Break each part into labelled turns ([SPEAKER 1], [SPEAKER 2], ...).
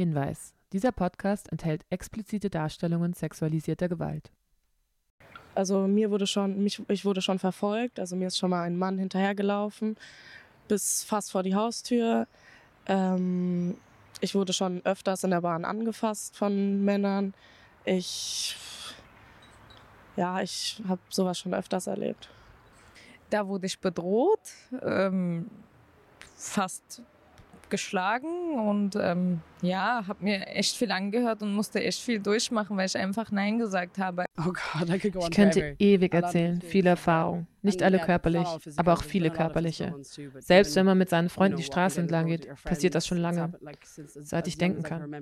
[SPEAKER 1] Hinweis: Dieser Podcast enthält explizite Darstellungen sexualisierter Gewalt.
[SPEAKER 2] Also mir wurde schon, mich, ich wurde schon verfolgt. Also mir ist schon mal ein Mann hinterhergelaufen bis fast vor die Haustür. Ähm, ich wurde schon öfters in der Bahn angefasst von Männern. Ich, ja, ich habe sowas schon öfters erlebt.
[SPEAKER 3] Da wurde ich bedroht, ähm, fast geschlagen und ähm, ja, habe mir echt viel angehört und musste echt viel durchmachen, weil ich einfach Nein gesagt habe.
[SPEAKER 1] Oh ich könnte ewig erzählen, viele Erfahrungen. Nicht alle körperlich, aber auch viele körperliche. Selbst wenn man mit seinen Freunden die Straße entlang geht, passiert das schon lange, seit ich denken kann.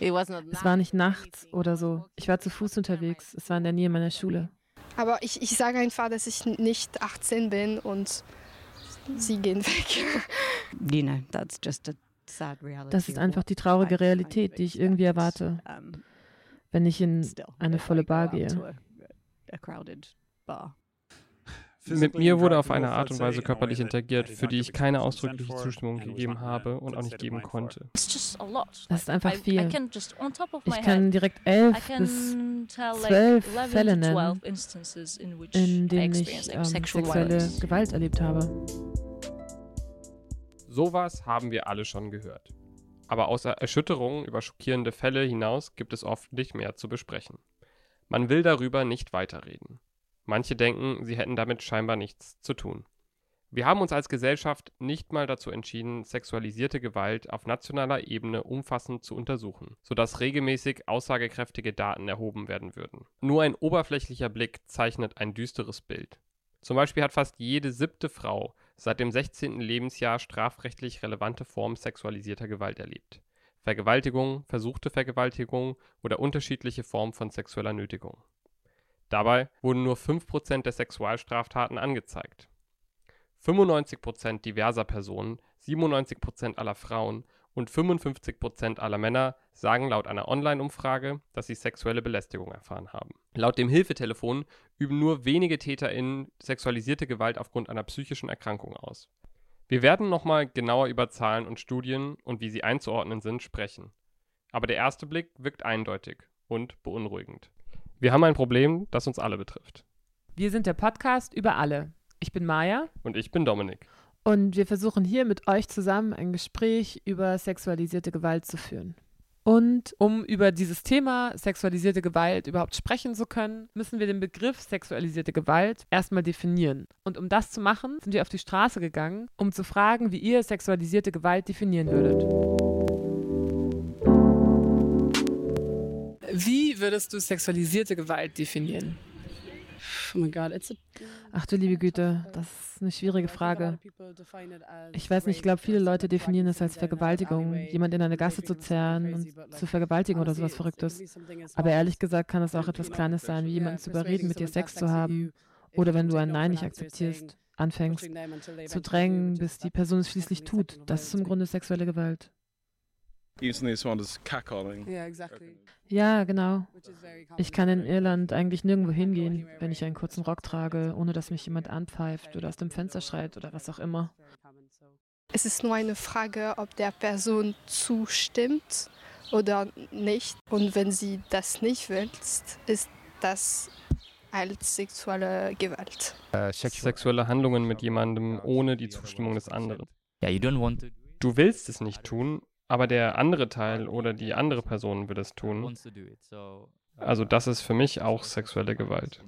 [SPEAKER 1] Es war nicht nachts oder so. Ich war zu Fuß unterwegs. Es war in der Nähe meiner Schule.
[SPEAKER 4] Aber ich, ich sage einfach, dass ich nicht 18 bin und sie gehen weg.
[SPEAKER 5] Dina, that's just a sad
[SPEAKER 1] reality. Das ist einfach die traurige Realität, die ich irgendwie erwarte, wenn ich in eine volle Bar gehe.
[SPEAKER 6] Mit mir wurde auf eine Art und Weise körperlich interagiert, für die ich keine ausdrückliche Zustimmung gegeben habe und auch nicht geben konnte.
[SPEAKER 1] Das ist einfach viel. Ich kann direkt elf bis zwölf Fälle nennen, in denen ich ähm, sexuelle Gewalt erlebt habe.
[SPEAKER 6] Sowas haben wir alle schon gehört. Aber außer Erschütterungen über schockierende Fälle hinaus gibt es oft nicht mehr zu besprechen. Man will darüber nicht weiterreden. Manche denken, sie hätten damit scheinbar nichts zu tun. Wir haben uns als Gesellschaft nicht mal dazu entschieden, sexualisierte Gewalt auf nationaler Ebene umfassend zu untersuchen, sodass regelmäßig aussagekräftige Daten erhoben werden würden. Nur ein oberflächlicher Blick zeichnet ein düsteres Bild. Zum Beispiel hat fast jede siebte Frau seit dem 16. Lebensjahr strafrechtlich relevante Formen sexualisierter Gewalt erlebt. Vergewaltigung, versuchte Vergewaltigung oder unterschiedliche Formen von sexueller Nötigung. Dabei wurden nur 5% der Sexualstraftaten angezeigt. 95% diverser Personen, 97% aller Frauen und 55% aller Männer sagen laut einer Online-Umfrage, dass sie sexuelle Belästigung erfahren haben. Laut dem Hilfetelefon üben nur wenige TäterInnen sexualisierte Gewalt aufgrund einer psychischen Erkrankung aus. Wir werden nochmal genauer über Zahlen und Studien und wie sie einzuordnen sind sprechen. Aber der erste Blick wirkt eindeutig und beunruhigend. Wir haben ein Problem, das uns alle betrifft.
[SPEAKER 1] Wir sind der Podcast über alle. Ich bin Maja.
[SPEAKER 6] Und ich bin Dominik.
[SPEAKER 1] Und wir versuchen hier mit euch zusammen ein Gespräch über sexualisierte Gewalt zu führen. Und um über dieses Thema sexualisierte Gewalt überhaupt sprechen zu können, müssen wir den Begriff sexualisierte Gewalt erstmal definieren. Und um das zu machen, sind wir auf die Straße gegangen, um zu fragen, wie ihr sexualisierte Gewalt definieren würdet. Wie würdest du sexualisierte Gewalt definieren?
[SPEAKER 7] Oh mein Gott,
[SPEAKER 1] Ach du liebe Güte, das ist eine schwierige Frage. Ich weiß nicht, ich glaube, viele Leute definieren es als Vergewaltigung, jemand in eine Gasse zu zerren und zu vergewaltigen oder sowas Verrücktes. Aber ehrlich gesagt kann es auch etwas Kleines sein, wie jemanden zu überreden, mit dir Sex zu haben. Oder wenn du ein Nein nicht akzeptierst, anfängst zu drängen, bis die Person es schließlich tut. Das ist im Grunde sexuelle Gewalt. Ja, genau. Ich kann in Irland eigentlich nirgendwo hingehen, wenn ich einen kurzen Rock trage, ohne dass mich jemand anpfeift oder aus dem Fenster schreit oder was auch immer.
[SPEAKER 4] Es ist nur eine Frage, ob der Person zustimmt oder nicht. Und wenn sie das nicht will, ist das als sexuelle Gewalt.
[SPEAKER 6] Äh, sexuelle Handlungen mit jemandem ohne die Zustimmung des anderen. Du willst es nicht tun, aber der andere Teil oder die andere Person will es tun. Also das ist für mich auch sexuelle Gewalt.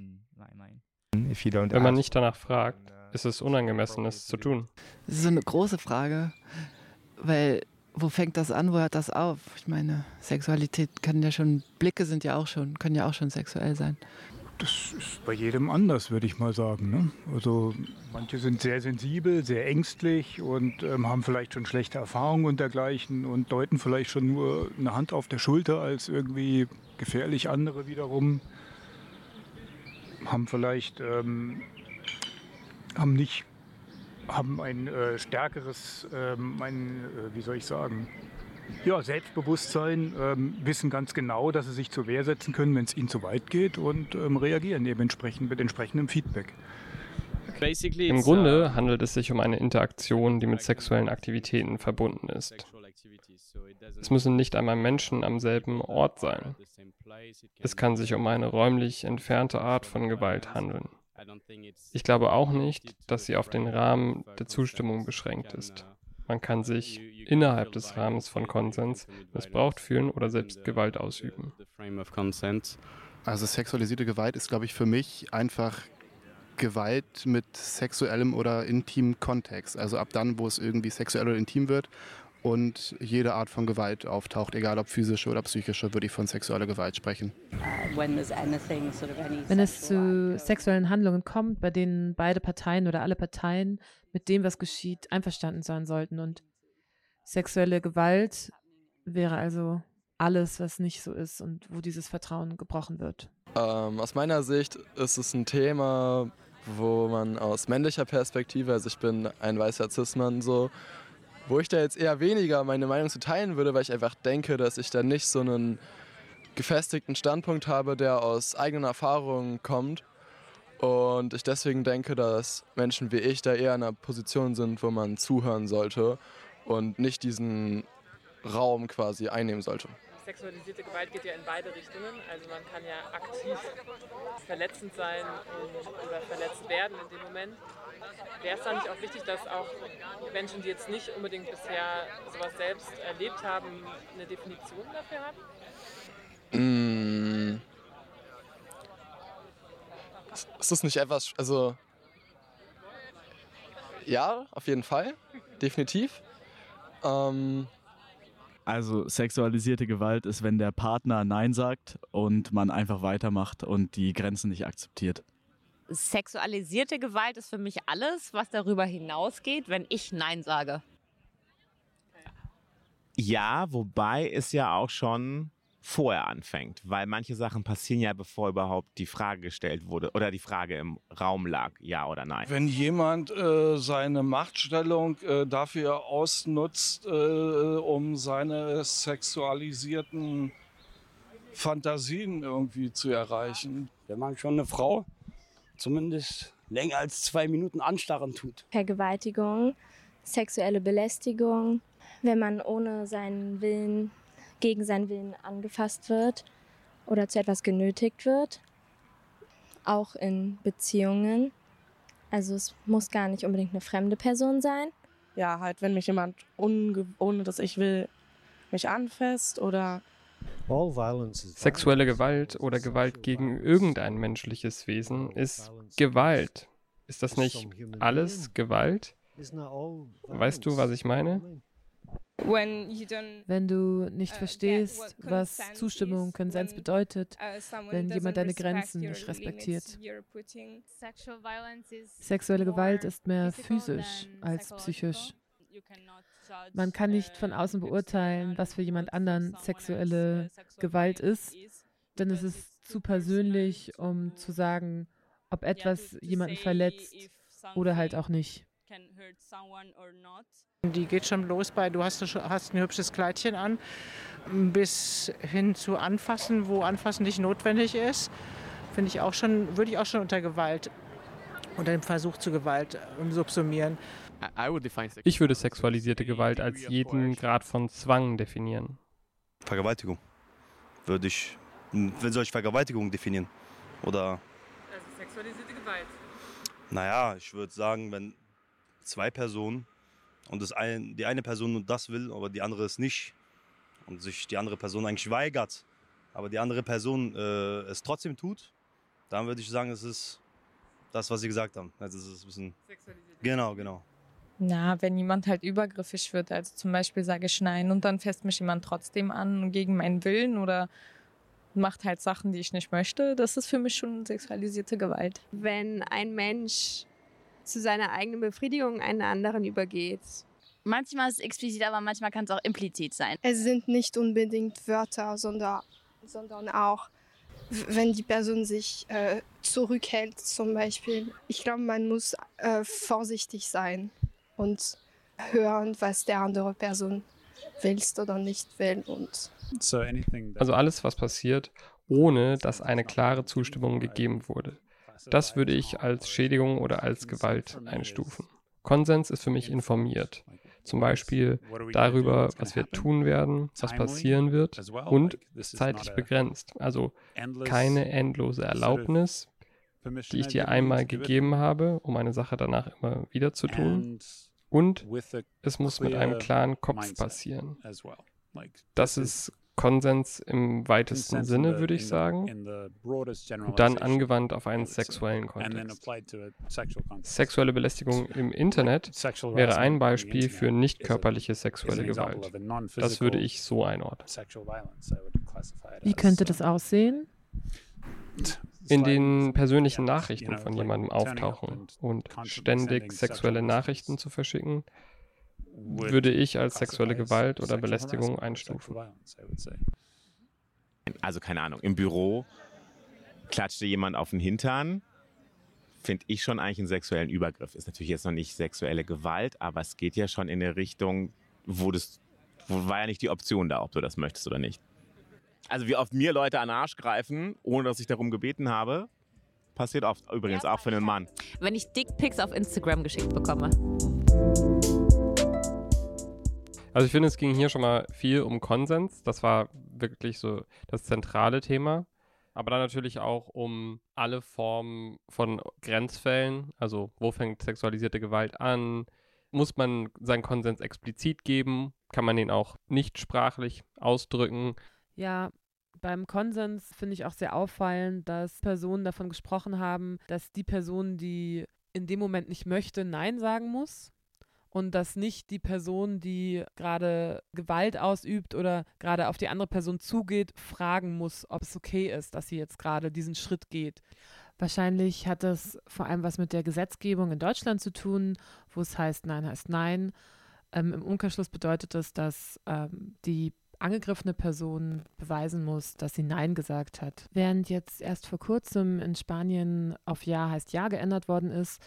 [SPEAKER 6] Wenn man nicht danach fragt, ist es unangemessen, es zu tun.
[SPEAKER 7] Das ist so eine große Frage, weil wo fängt das an, wo hört das auf? Ich meine, Sexualität kann ja schon, Blicke sind ja auch schon, können ja auch schon sexuell sein.
[SPEAKER 8] Das ist bei jedem anders, würde ich mal sagen. Ne? Also manche sind sehr sensibel, sehr ängstlich und ähm, haben vielleicht schon schlechte Erfahrungen und dergleichen und deuten vielleicht schon nur eine Hand auf der Schulter als irgendwie gefährlich. Andere wiederum haben vielleicht ähm, haben nicht haben ein äh, stärkeres, ähm, ein, äh, wie soll ich sagen, ja, Selbstbewusstsein, ähm, wissen ganz genau, dass sie sich zur Wehr setzen können, wenn es ihnen zu weit geht und ähm, reagieren eben entsprechend mit entsprechendem Feedback.
[SPEAKER 6] Im Grunde handelt es sich um eine Interaktion, die mit sexuellen Aktivitäten verbunden ist. Es müssen nicht einmal Menschen am selben Ort sein. Es kann sich um eine räumlich entfernte Art von Gewalt handeln. Ich glaube auch nicht, dass sie auf den Rahmen der Zustimmung beschränkt ist. Man kann sich innerhalb des Rahmens von Konsens missbraucht fühlen oder selbst Gewalt ausüben.
[SPEAKER 9] Also sexualisierte Gewalt ist, glaube ich, für mich einfach Gewalt mit sexuellem oder intimem Kontext. Also ab dann, wo es irgendwie sexuell oder intim wird und jede Art von Gewalt auftaucht, egal ob physische oder psychische, würde ich von sexueller Gewalt sprechen.
[SPEAKER 1] Wenn es zu sexuellen Handlungen kommt, bei denen beide Parteien oder alle Parteien mit dem, was geschieht, einverstanden sein sollten. Und sexuelle Gewalt wäre also alles, was nicht so ist und wo dieses Vertrauen gebrochen wird.
[SPEAKER 10] Ähm, aus meiner Sicht ist es ein Thema, wo man aus männlicher Perspektive, also ich bin ein weißer Cis-Mann so, wo ich da jetzt eher weniger meine Meinung zu teilen würde, weil ich einfach denke, dass ich da nicht so einen gefestigten Standpunkt habe, der aus eigenen Erfahrungen kommt. Und ich deswegen denke, dass Menschen wie ich da eher in einer Position sind, wo man zuhören sollte und nicht diesen Raum quasi einnehmen sollte
[SPEAKER 11] sexualisierte Gewalt geht ja in beide Richtungen. Also man kann ja aktiv verletzend sein oder verletzt werden in dem Moment. Wäre es dann nicht auch wichtig, dass auch Menschen, die jetzt nicht unbedingt bisher sowas selbst erlebt haben, eine Definition dafür haben?
[SPEAKER 10] Mmh. Ist das nicht etwas, also ja, auf jeden Fall, definitiv. Ähm,
[SPEAKER 12] also sexualisierte Gewalt ist, wenn der Partner Nein sagt und man einfach weitermacht und die Grenzen nicht akzeptiert.
[SPEAKER 13] Sexualisierte Gewalt ist für mich alles, was darüber hinausgeht, wenn ich Nein sage.
[SPEAKER 14] Ja, wobei es ja auch schon vorher anfängt, weil manche Sachen passieren ja, bevor überhaupt die Frage gestellt wurde oder die Frage im Raum lag, ja oder nein.
[SPEAKER 15] Wenn jemand äh, seine Machtstellung äh, dafür ausnutzt, äh, um seine sexualisierten Fantasien irgendwie zu erreichen.
[SPEAKER 16] Wenn man schon eine Frau zumindest länger als zwei Minuten anstarren tut.
[SPEAKER 17] Vergewaltigung, sexuelle Belästigung, wenn man ohne seinen Willen gegen seinen Willen angefasst wird oder zu etwas genötigt wird. Auch in Beziehungen. Also es muss gar nicht unbedingt eine fremde Person sein.
[SPEAKER 18] Ja, halt, wenn mich jemand ohne dass ich will, mich anfasst oder
[SPEAKER 6] Sexuelle Gewalt oder Gewalt gegen irgendein menschliches Wesen ist Gewalt. Ist das nicht alles Gewalt? Weißt du, was ich meine?
[SPEAKER 1] Wenn du nicht uh, verstehst, was Zustimmung, Konsens bedeutet, uh, wenn jemand deine Grenzen nicht respektiert. Sexuelle Gewalt ist mehr physisch als psychisch. Man kann nicht von außen beurteilen, was für jemand anderen sexuelle Gewalt ist, denn es ist zu persönlich, um zu sagen, ob etwas jemanden verletzt oder halt auch nicht.
[SPEAKER 19] Die geht schon los bei, du hast, hast ein hübsches Kleidchen an, bis hin zu Anfassen, wo Anfassen nicht notwendig ist, finde ich auch schon, würde ich auch schon unter Gewalt, unter dem Versuch zu Gewalt ähm, subsumieren.
[SPEAKER 6] Ich würde sexualisierte Gewalt als jeden Grad von Zwang definieren.
[SPEAKER 20] Vergewaltigung würde ich, wenn soll ich Vergewaltigung definieren? Oder?
[SPEAKER 11] Also sexualisierte Gewalt.
[SPEAKER 20] Naja, ich würde sagen, wenn zwei Personen und das ein, die eine Person nur das will, aber die andere es nicht und sich die andere Person eigentlich weigert, aber die andere Person äh, es trotzdem tut, dann würde ich sagen, es ist das, was Sie gesagt haben. Also es ist ein bisschen genau, genau.
[SPEAKER 3] Na, wenn jemand halt übergriffig wird, also zum Beispiel sage ich Nein und dann fässt mich jemand trotzdem an gegen meinen Willen oder macht halt Sachen, die ich nicht möchte, das ist für mich schon sexualisierte Gewalt.
[SPEAKER 21] Wenn ein Mensch zu seiner eigenen Befriedigung einen anderen übergeht.
[SPEAKER 13] Manchmal ist es explizit, aber manchmal kann es auch implizit sein.
[SPEAKER 4] Es sind nicht unbedingt Wörter, sondern, sondern auch, wenn die Person sich äh, zurückhält zum Beispiel. Ich glaube, man muss äh, vorsichtig sein und hören, was der andere Person willst oder nicht will. Und
[SPEAKER 6] also alles, was passiert, ohne dass eine klare Zustimmung gegeben wurde. Das würde ich als Schädigung oder als Gewalt einstufen. Konsens ist für mich informiert. zum Beispiel darüber, was wir tun werden, was passieren wird und zeitlich begrenzt. Also keine endlose Erlaubnis, die ich dir einmal gegeben habe, um eine Sache danach immer wieder zu tun. Und es muss mit einem klaren Kopf passieren. Das ist Konsens im weitesten Sinne, würde ich sagen, und dann angewandt auf einen sexuellen Kontext. Sexuelle Belästigung im Internet wäre ein Beispiel für nicht körperliche sexuelle Gewalt. Das würde ich so einordnen.
[SPEAKER 1] Wie könnte das aussehen?
[SPEAKER 6] in den persönlichen Nachrichten von jemandem auftauchen und ständig sexuelle Nachrichten zu verschicken, würde ich als sexuelle Gewalt oder Belästigung einstufen.
[SPEAKER 14] Also keine Ahnung, im Büro klatschte jemand auf den Hintern, finde ich schon eigentlich einen sexuellen Übergriff. Ist natürlich jetzt noch nicht sexuelle Gewalt, aber es geht ja schon in eine Richtung, wo das, wo war ja nicht die Option da, ob du das möchtest oder nicht. Also wie oft mir Leute an den Arsch greifen, ohne dass ich darum gebeten habe, passiert oft übrigens auch für einen Mann.
[SPEAKER 22] Wenn ich Dickpics auf Instagram geschickt bekomme.
[SPEAKER 6] Also ich finde, es ging hier schon mal viel um Konsens. Das war wirklich so das zentrale Thema. Aber dann natürlich auch um alle Formen von Grenzfällen. Also wo fängt sexualisierte Gewalt an? Muss man seinen Konsens explizit geben? Kann man den auch nicht sprachlich ausdrücken?
[SPEAKER 1] Ja, beim Konsens finde ich auch sehr auffallend, dass Personen davon gesprochen haben, dass die Person, die in dem Moment nicht möchte, Nein sagen muss. Und dass nicht die Person, die gerade Gewalt ausübt oder gerade auf die andere Person zugeht, fragen muss, ob es okay ist, dass sie jetzt gerade diesen Schritt geht. Wahrscheinlich hat das vor allem was mit der Gesetzgebung in Deutschland zu tun, wo es heißt, Nein heißt Nein. Ähm, Im Umkehrschluss bedeutet das, dass ähm, die angegriffene Person beweisen muss, dass sie Nein gesagt hat. Während jetzt erst vor kurzem in Spanien auf Ja heißt Ja geändert worden ist.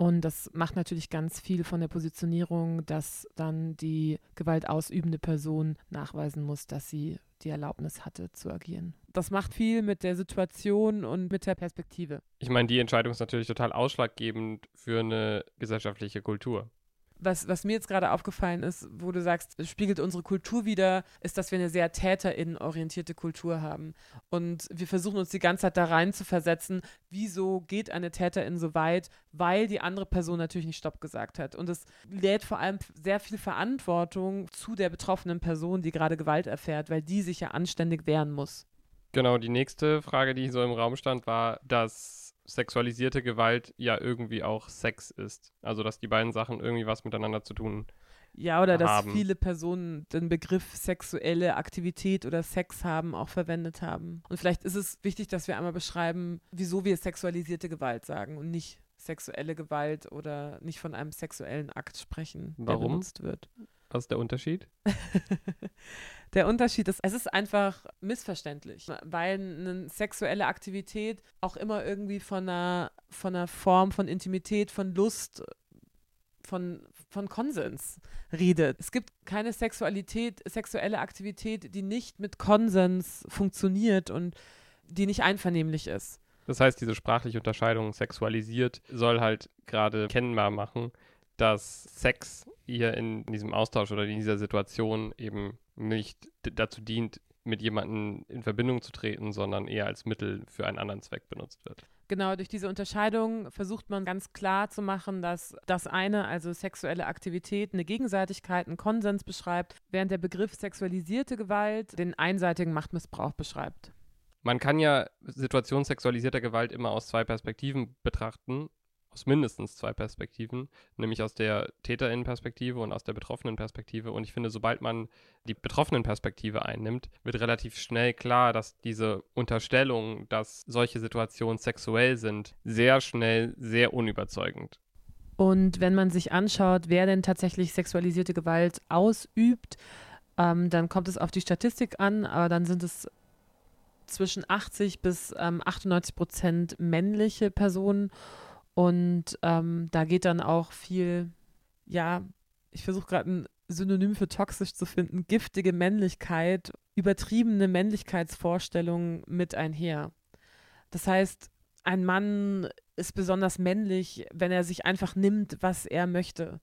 [SPEAKER 1] Und das macht natürlich ganz viel von der Positionierung, dass dann die gewaltausübende Person nachweisen muss, dass sie die Erlaubnis hatte zu agieren. Das macht viel mit der Situation und mit der Perspektive.
[SPEAKER 6] Ich meine, die Entscheidung ist natürlich total ausschlaggebend für eine gesellschaftliche Kultur
[SPEAKER 1] was, was mir jetzt gerade aufgefallen ist, wo du sagst, es spiegelt unsere Kultur wieder, ist, dass wir eine sehr täterinnenorientierte Kultur haben. Und wir versuchen uns die ganze Zeit da rein zu versetzen, wieso geht eine Täterin so weit, weil die andere Person natürlich nicht Stopp gesagt hat. Und es lädt vor allem sehr viel Verantwortung zu der betroffenen Person, die gerade Gewalt erfährt, weil die sich ja anständig wehren muss.
[SPEAKER 6] Genau, die nächste Frage, die so im Raum stand, war, dass sexualisierte Gewalt ja irgendwie auch Sex ist. Also dass die beiden Sachen irgendwie was miteinander zu tun
[SPEAKER 1] ja, oder haben. dass viele Personen den Begriff sexuelle Aktivität oder Sex haben auch verwendet haben. Und vielleicht ist es wichtig, dass wir einmal beschreiben, wieso wir sexualisierte Gewalt sagen und nicht sexuelle Gewalt oder nicht von einem sexuellen Akt sprechen,
[SPEAKER 6] Warum?
[SPEAKER 1] der benutzt wird.
[SPEAKER 6] Was ist der Unterschied?
[SPEAKER 1] der Unterschied ist, es ist einfach missverständlich, weil eine sexuelle Aktivität auch immer irgendwie von einer, von einer Form von Intimität, von Lust, von, von Konsens redet. Es gibt keine Sexualität, sexuelle Aktivität, die nicht mit Konsens funktioniert und die nicht einvernehmlich ist.
[SPEAKER 6] Das heißt, diese sprachliche Unterscheidung sexualisiert soll halt gerade kennbar machen, dass Sex ihr in diesem Austausch oder in dieser Situation eben nicht dazu dient, mit jemandem in Verbindung zu treten, sondern eher als Mittel für einen anderen Zweck benutzt wird.
[SPEAKER 1] Genau, durch diese Unterscheidung versucht man ganz klar zu machen, dass das eine, also sexuelle Aktivität, eine Gegenseitigkeit, einen Konsens beschreibt, während der Begriff sexualisierte Gewalt den einseitigen Machtmissbrauch beschreibt.
[SPEAKER 6] Man kann ja Situationen sexualisierter Gewalt immer aus zwei Perspektiven betrachten aus mindestens zwei Perspektiven, nämlich aus der Täterinnenperspektive und aus der betroffenen Perspektive. Und ich finde, sobald man die betroffenen Perspektive einnimmt, wird relativ schnell klar, dass diese Unterstellung, dass solche Situationen sexuell sind, sehr schnell sehr unüberzeugend.
[SPEAKER 1] Und wenn man sich anschaut, wer denn tatsächlich sexualisierte Gewalt ausübt, ähm, dann kommt es auf die Statistik an, aber dann sind es zwischen 80 bis ähm, 98 Prozent männliche Personen und ähm, da geht dann auch viel, ja, ich versuche gerade ein Synonym für toxisch zu finden, giftige Männlichkeit, übertriebene Männlichkeitsvorstellungen mit einher. Das heißt, ein Mann ist besonders männlich, wenn er sich einfach nimmt, was er möchte.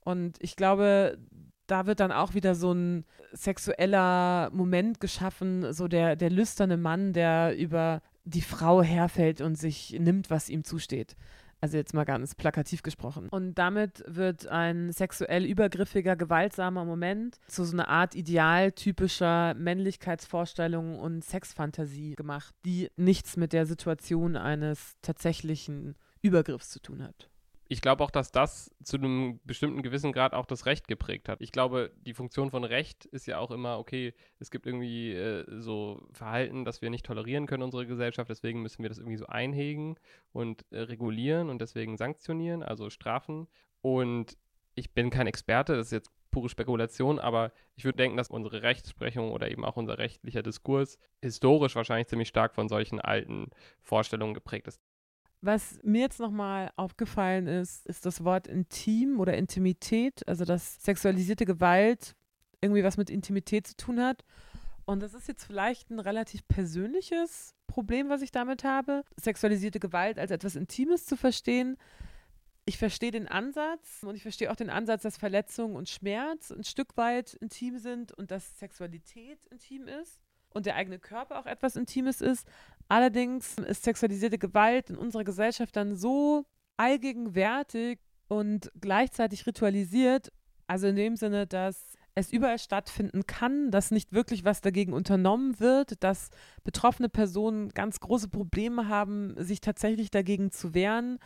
[SPEAKER 1] Und ich glaube, da wird dann auch wieder so ein sexueller Moment geschaffen, so der, der lüsterne Mann, der über die Frau herfällt und sich nimmt, was ihm zusteht. Also jetzt mal ganz plakativ gesprochen. Und damit wird ein sexuell übergriffiger, gewaltsamer Moment zu so einer Art idealtypischer Männlichkeitsvorstellung und Sexfantasie gemacht, die nichts mit der Situation eines tatsächlichen Übergriffs zu tun hat
[SPEAKER 6] ich glaube auch, dass das zu einem bestimmten gewissen Grad auch das Recht geprägt hat. Ich glaube, die Funktion von Recht ist ja auch immer, okay, es gibt irgendwie äh, so Verhalten, das wir nicht tolerieren können, unsere Gesellschaft, deswegen müssen wir das irgendwie so einhegen und äh, regulieren und deswegen sanktionieren, also strafen. Und ich bin kein Experte, das ist jetzt pure Spekulation, aber ich würde denken, dass unsere Rechtsprechung oder eben auch unser rechtlicher Diskurs historisch wahrscheinlich ziemlich stark von solchen alten Vorstellungen geprägt ist.
[SPEAKER 1] Was mir jetzt nochmal aufgefallen ist, ist das Wort intim oder Intimität, also dass sexualisierte Gewalt irgendwie was mit Intimität zu tun hat. Und das ist jetzt vielleicht ein relativ persönliches Problem, was ich damit habe, sexualisierte Gewalt als etwas Intimes zu verstehen. Ich verstehe den Ansatz und ich verstehe auch den Ansatz, dass Verletzung und Schmerz ein Stück weit intim sind und dass Sexualität intim ist und der eigene Körper auch etwas Intimes ist. Allerdings ist sexualisierte Gewalt in unserer Gesellschaft dann so allgegenwärtig und gleichzeitig ritualisiert, also in dem Sinne, dass es überall stattfinden kann, dass nicht wirklich was dagegen unternommen wird, dass betroffene Personen ganz große Probleme haben, sich tatsächlich dagegen zu wehren,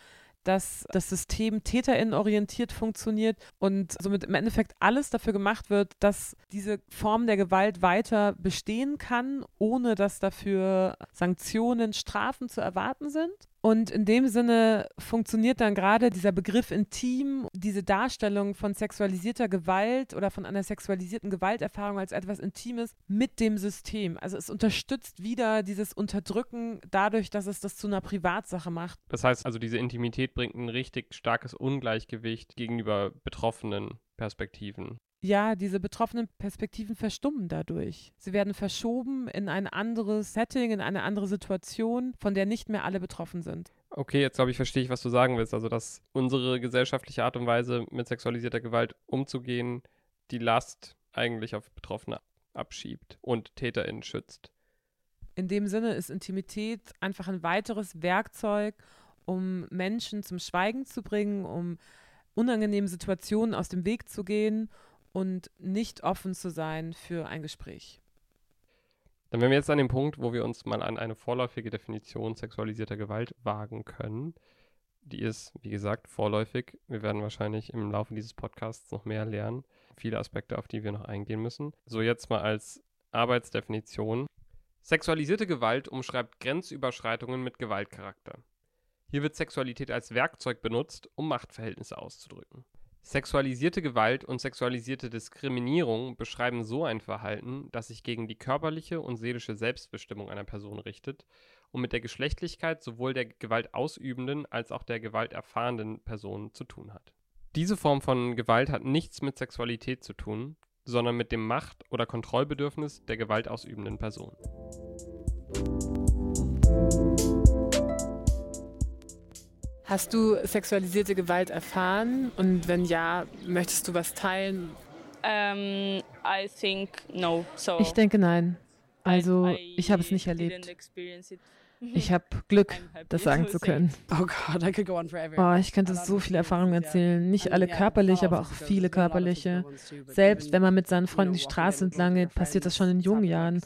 [SPEAKER 1] dass das System täterinnenorientiert funktioniert und somit im Endeffekt alles dafür gemacht wird, dass diese Form der Gewalt weiter bestehen kann, ohne dass dafür Sanktionen, Strafen zu erwarten sind. Und in dem Sinne funktioniert dann gerade dieser Begriff intim, diese Darstellung von sexualisierter Gewalt oder von einer sexualisierten Gewalterfahrung als etwas Intimes mit dem System. Also es unterstützt wieder dieses Unterdrücken dadurch, dass es das zu einer Privatsache macht.
[SPEAKER 6] Das heißt also, diese Intimität bringt ein richtig starkes Ungleichgewicht gegenüber betroffenen Perspektiven
[SPEAKER 1] ja, diese betroffenen Perspektiven verstummen dadurch. Sie werden verschoben in ein anderes Setting, in eine andere Situation, von der nicht mehr alle betroffen sind.
[SPEAKER 6] Okay, jetzt glaube ich, verstehe ich, was du sagen willst. Also, dass unsere gesellschaftliche Art und Weise, mit sexualisierter Gewalt umzugehen, die Last eigentlich auf Betroffene abschiebt und TäterInnen schützt.
[SPEAKER 1] In dem Sinne ist Intimität einfach ein weiteres Werkzeug, um Menschen zum Schweigen zu bringen, um unangenehmen Situationen aus dem Weg zu gehen und nicht offen zu sein für ein Gespräch.
[SPEAKER 6] Dann wären wir jetzt an dem Punkt, wo wir uns mal an eine vorläufige Definition sexualisierter Gewalt wagen können. Die ist, wie gesagt, vorläufig. Wir werden wahrscheinlich im Laufe dieses Podcasts noch mehr lernen. Viele Aspekte, auf die wir noch eingehen müssen. So jetzt mal als Arbeitsdefinition. Sexualisierte Gewalt umschreibt Grenzüberschreitungen mit Gewaltcharakter. Hier wird Sexualität als Werkzeug benutzt, um Machtverhältnisse auszudrücken. Sexualisierte Gewalt und sexualisierte Diskriminierung beschreiben so ein Verhalten, das sich gegen die körperliche und seelische Selbstbestimmung einer Person richtet und mit der Geschlechtlichkeit sowohl der gewaltausübenden als auch der gewalterfahrenden Person zu tun hat. Diese Form von Gewalt hat nichts mit Sexualität zu tun, sondern mit dem Macht- oder Kontrollbedürfnis der gewaltausübenden Person.
[SPEAKER 1] Hast du sexualisierte Gewalt erfahren? Und wenn ja, möchtest du was teilen?
[SPEAKER 23] Um, I think no. So
[SPEAKER 1] ich denke nein. Also ich habe es nicht erlebt. Ich habe Glück, das sagen zu können.
[SPEAKER 24] Oh Gott, I could go on forever.
[SPEAKER 1] Oh, ich könnte so viele Erfahrungen erzählen. Nicht alle körperlich, aber auch viele körperliche. Selbst wenn man mit seinen Freunden die Straße entlang geht, passiert das schon in jungen Jahren.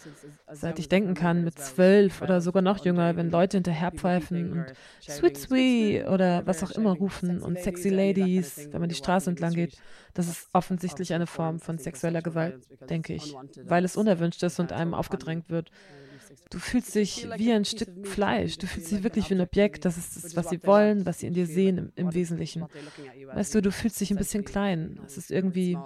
[SPEAKER 1] Seit ich denken kann, mit zwölf oder sogar noch jünger, wenn Leute hinterherpfeifen und Sweet Sweet oder was auch immer rufen und Sexy Ladies, wenn man die Straße entlang geht. Das ist offensichtlich eine Form von sexueller Gewalt, denke ich, weil es unerwünscht ist und einem aufgedrängt wird. Du fühlst dich wie ein Stück Fleisch. Du fühlst dich wirklich wie ein Objekt. Das ist das, was sie wollen, was sie in dir sehen im, im Wesentlichen. Weißt du, du fühlst dich ein bisschen klein. Es ist irgendwie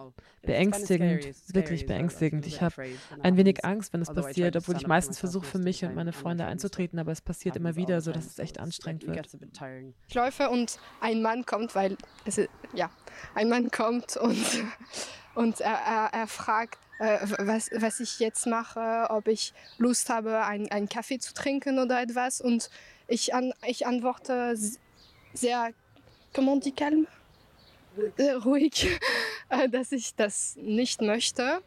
[SPEAKER 1] beängstigend, wirklich beängstigend. Ich habe ein wenig Angst, wenn es passiert, obwohl ich meistens versuche, für mich und meine Freunde einzutreten, aber es passiert immer wieder, so dass es echt anstrengend wird.
[SPEAKER 4] Ich läufe und ein Mann kommt, weil es, ja, ein Mann kommt und, und er, er, er fragt, was, was ich jetzt mache, ob ich Lust habe, einen Kaffee zu trinken oder etwas. Und ich, an, ich antworte sehr, comment dit calme? äh, ruhig, äh, dass ich das nicht möchte.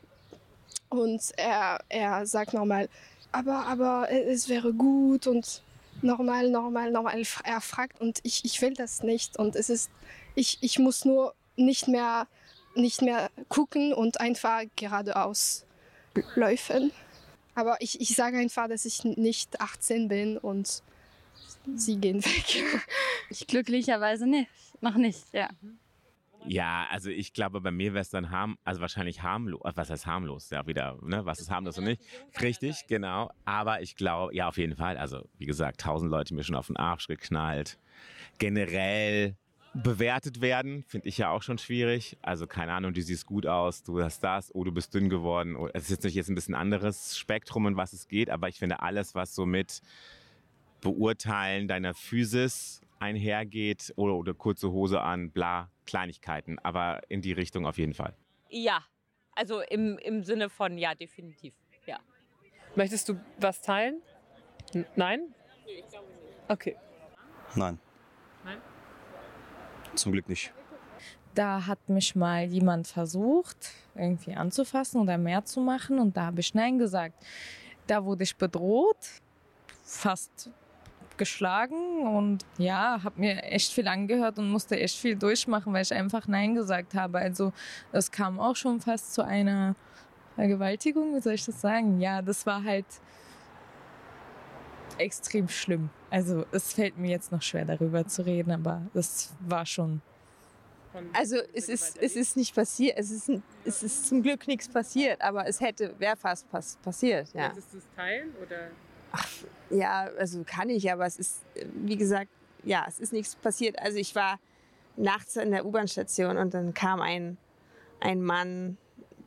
[SPEAKER 4] Und er, er sagt nochmal, aber, aber es wäre gut und normal, normal, normal. Er fragt und ich, ich will das nicht. Und es ist, ich, ich muss nur nicht mehr, nicht mehr gucken und einfach geradeaus laufen. Aber ich, ich sage einfach, dass ich nicht 18 bin und sie gehen weg.
[SPEAKER 23] Ich glücklicherweise nicht. Noch nicht, ja.
[SPEAKER 14] Ja, also ich glaube, bei mir wäre es dann harm, also wahrscheinlich harmlos. Was heißt harmlos? Ja, wieder, ne? Was ist harmlos und nicht? Richtig, genau. Aber ich glaube, ja, auf jeden Fall. Also, wie gesagt, tausend Leute mir schon auf den Arsch geknallt. Generell bewertet werden, finde ich ja auch schon schwierig. Also, keine Ahnung, du siehst gut aus, du hast das, oh, du bist dünn geworden. Oh, es ist jetzt nicht jetzt ein bisschen anderes Spektrum, in was es geht, aber ich finde alles, was so mit Beurteilen deiner Physis einhergeht oder, oder kurze Hose an, bla, Kleinigkeiten, aber in die Richtung auf jeden Fall.
[SPEAKER 23] Ja, also im, im Sinne von ja, definitiv. Ja.
[SPEAKER 25] Möchtest du was teilen? N nein? Okay.
[SPEAKER 26] Nein,
[SPEAKER 25] Nein?
[SPEAKER 26] Zum Glück nicht.
[SPEAKER 3] Da hat mich mal jemand versucht, irgendwie anzufassen oder mehr zu machen und da habe ich Nein gesagt. Da wurde ich bedroht, fast geschlagen und ja, habe mir echt viel angehört und musste echt viel durchmachen, weil ich einfach Nein gesagt habe. Also es kam auch schon fast zu einer Vergewaltigung, wie soll ich das sagen? Ja, das war halt extrem schlimm. Also es fällt mir jetzt noch schwer darüber zu reden, aber das war schon
[SPEAKER 21] Also es ist, es ist nicht passiert, es ist, es ist zum Glück nichts passiert, aber es hätte, wäre fast pass passiert. Ja.
[SPEAKER 25] Möchtest du es teilen oder?
[SPEAKER 21] ja, also kann ich, aber es ist, wie gesagt, ja, es ist nichts passiert. Also ich war nachts in der U-Bahn-Station und dann kam ein, ein Mann,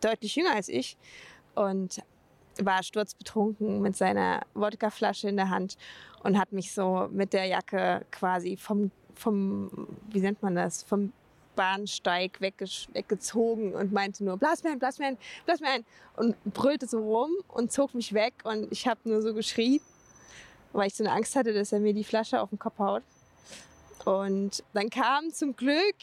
[SPEAKER 21] deutlich jünger als ich, und war sturzbetrunken mit seiner Wodkaflasche in der Hand und hat mich so mit der Jacke quasi vom, vom wie nennt man das, vom Bahnsteig wegge weggezogen und meinte nur, blas mir ein, blas mir ein, blas mir ein und brüllte so rum und zog mich weg und ich habe nur so geschrien, weil ich so eine Angst hatte, dass er mir die Flasche auf den Kopf haut. Und dann kam zum Glück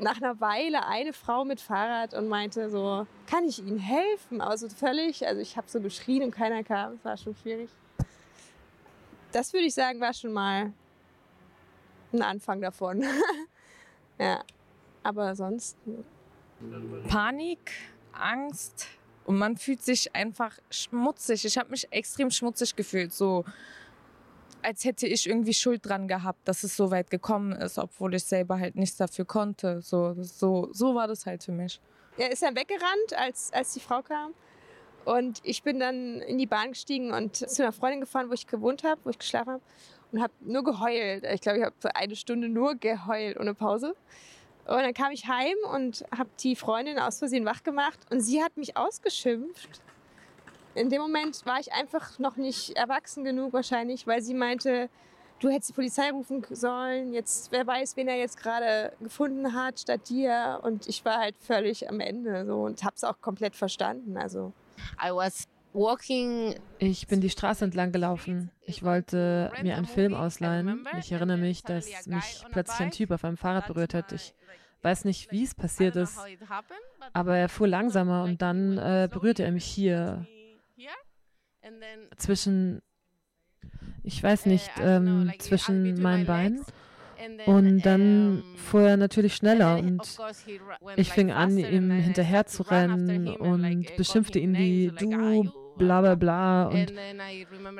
[SPEAKER 21] nach einer Weile eine Frau mit Fahrrad und meinte so, kann ich Ihnen helfen? Aber so völlig, also ich habe so geschrien und keiner kam, es war schon schwierig. Das würde ich sagen, war schon mal ein Anfang davon. ja, aber sonst.
[SPEAKER 3] Panik, Angst und man fühlt sich einfach schmutzig. Ich habe mich extrem schmutzig gefühlt, so als hätte ich irgendwie Schuld dran gehabt, dass es so weit gekommen ist, obwohl ich selber halt nichts dafür konnte. So, so, so war das halt für mich.
[SPEAKER 21] Er ist dann weggerannt, als, als die Frau kam. Und ich bin dann in die Bahn gestiegen und zu einer Freundin gefahren, wo ich gewohnt habe, wo ich geschlafen habe. Und habe nur geheult. Ich glaube, ich habe für eine Stunde nur geheult, ohne Pause. Und dann kam ich heim und habe die Freundin aus Versehen wach gemacht. Und sie hat mich ausgeschimpft. In dem Moment war ich einfach noch nicht erwachsen genug wahrscheinlich, weil sie meinte, du hättest die Polizei rufen sollen. Jetzt, wer weiß, wen er jetzt gerade gefunden hat statt dir. Und ich war halt völlig am Ende so und habe es auch komplett verstanden. Also
[SPEAKER 1] I was walking. Ich bin die Straße entlang gelaufen. Ich wollte mir einen Film ausleihen. Ich erinnere mich, dass mich plötzlich ein Typ auf einem Fahrrad berührt hat. Ich weiß nicht, wie es passiert ist, aber er fuhr langsamer und dann äh, berührte er mich hier zwischen, ich weiß nicht, ähm, zwischen meinen Beinen. Und dann fuhr er natürlich schneller und ich fing an, ihm hinterher zu rennen und beschimpfte ihn wie du, bla bla bla. Und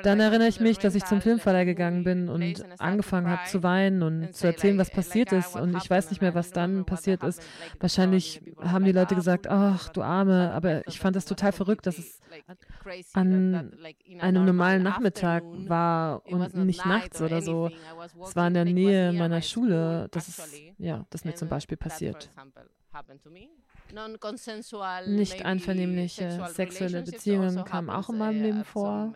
[SPEAKER 1] dann erinnere ich mich, dass ich zum Filmverleih gegangen bin und angefangen habe zu weinen und zu erzählen, was passiert ist. Und ich weiß nicht mehr, was dann passiert ist. Wahrscheinlich haben die Leute gesagt, ach du Arme, aber ich fand das total verrückt, dass es an einem normalen Nachmittag war und nicht nachts oder so. Es war in der Nähe meiner Schule. Das ist, ja, das ist mir zum Beispiel passiert. Nicht einvernehmliche sexuelle Beziehungen kamen auch in meinem Leben vor,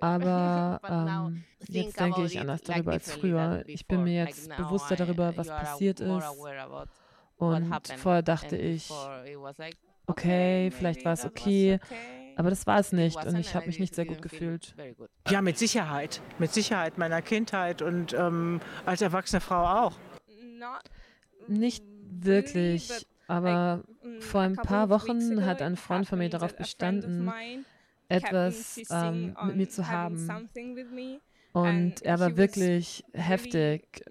[SPEAKER 1] aber ähm, jetzt denke ich anders darüber als früher. Ich bin mir jetzt bewusster darüber, was passiert ist. Und vorher dachte ich, okay, vielleicht war es okay, aber das war es nicht und ich habe mich nicht sehr gut gefühlt.
[SPEAKER 19] Ja, mit Sicherheit. Mit Sicherheit meiner Kindheit und ähm, als erwachsene Frau auch.
[SPEAKER 1] Nicht wirklich. Aber vor ein paar Wochen hat ein Freund von mir darauf bestanden, etwas ähm, mit mir zu haben. Und er war wirklich heftig,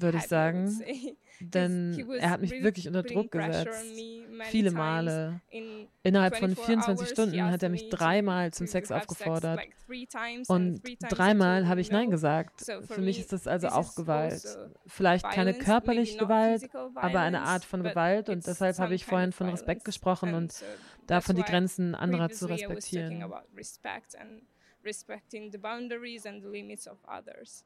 [SPEAKER 1] würde ich sagen. Denn er hat mich wirklich unter Druck gesetzt. Viele Male. Innerhalb von 24 Stunden hat er mich dreimal zum Sex aufgefordert. Und dreimal habe ich Nein gesagt. Für mich ist das also auch Gewalt. Vielleicht keine körperliche Gewalt, aber eine Art von Gewalt. Und deshalb habe ich vorhin von Respekt gesprochen und davon die Grenzen anderer zu respektieren.
[SPEAKER 6] Respecting the boundaries and the limits of others.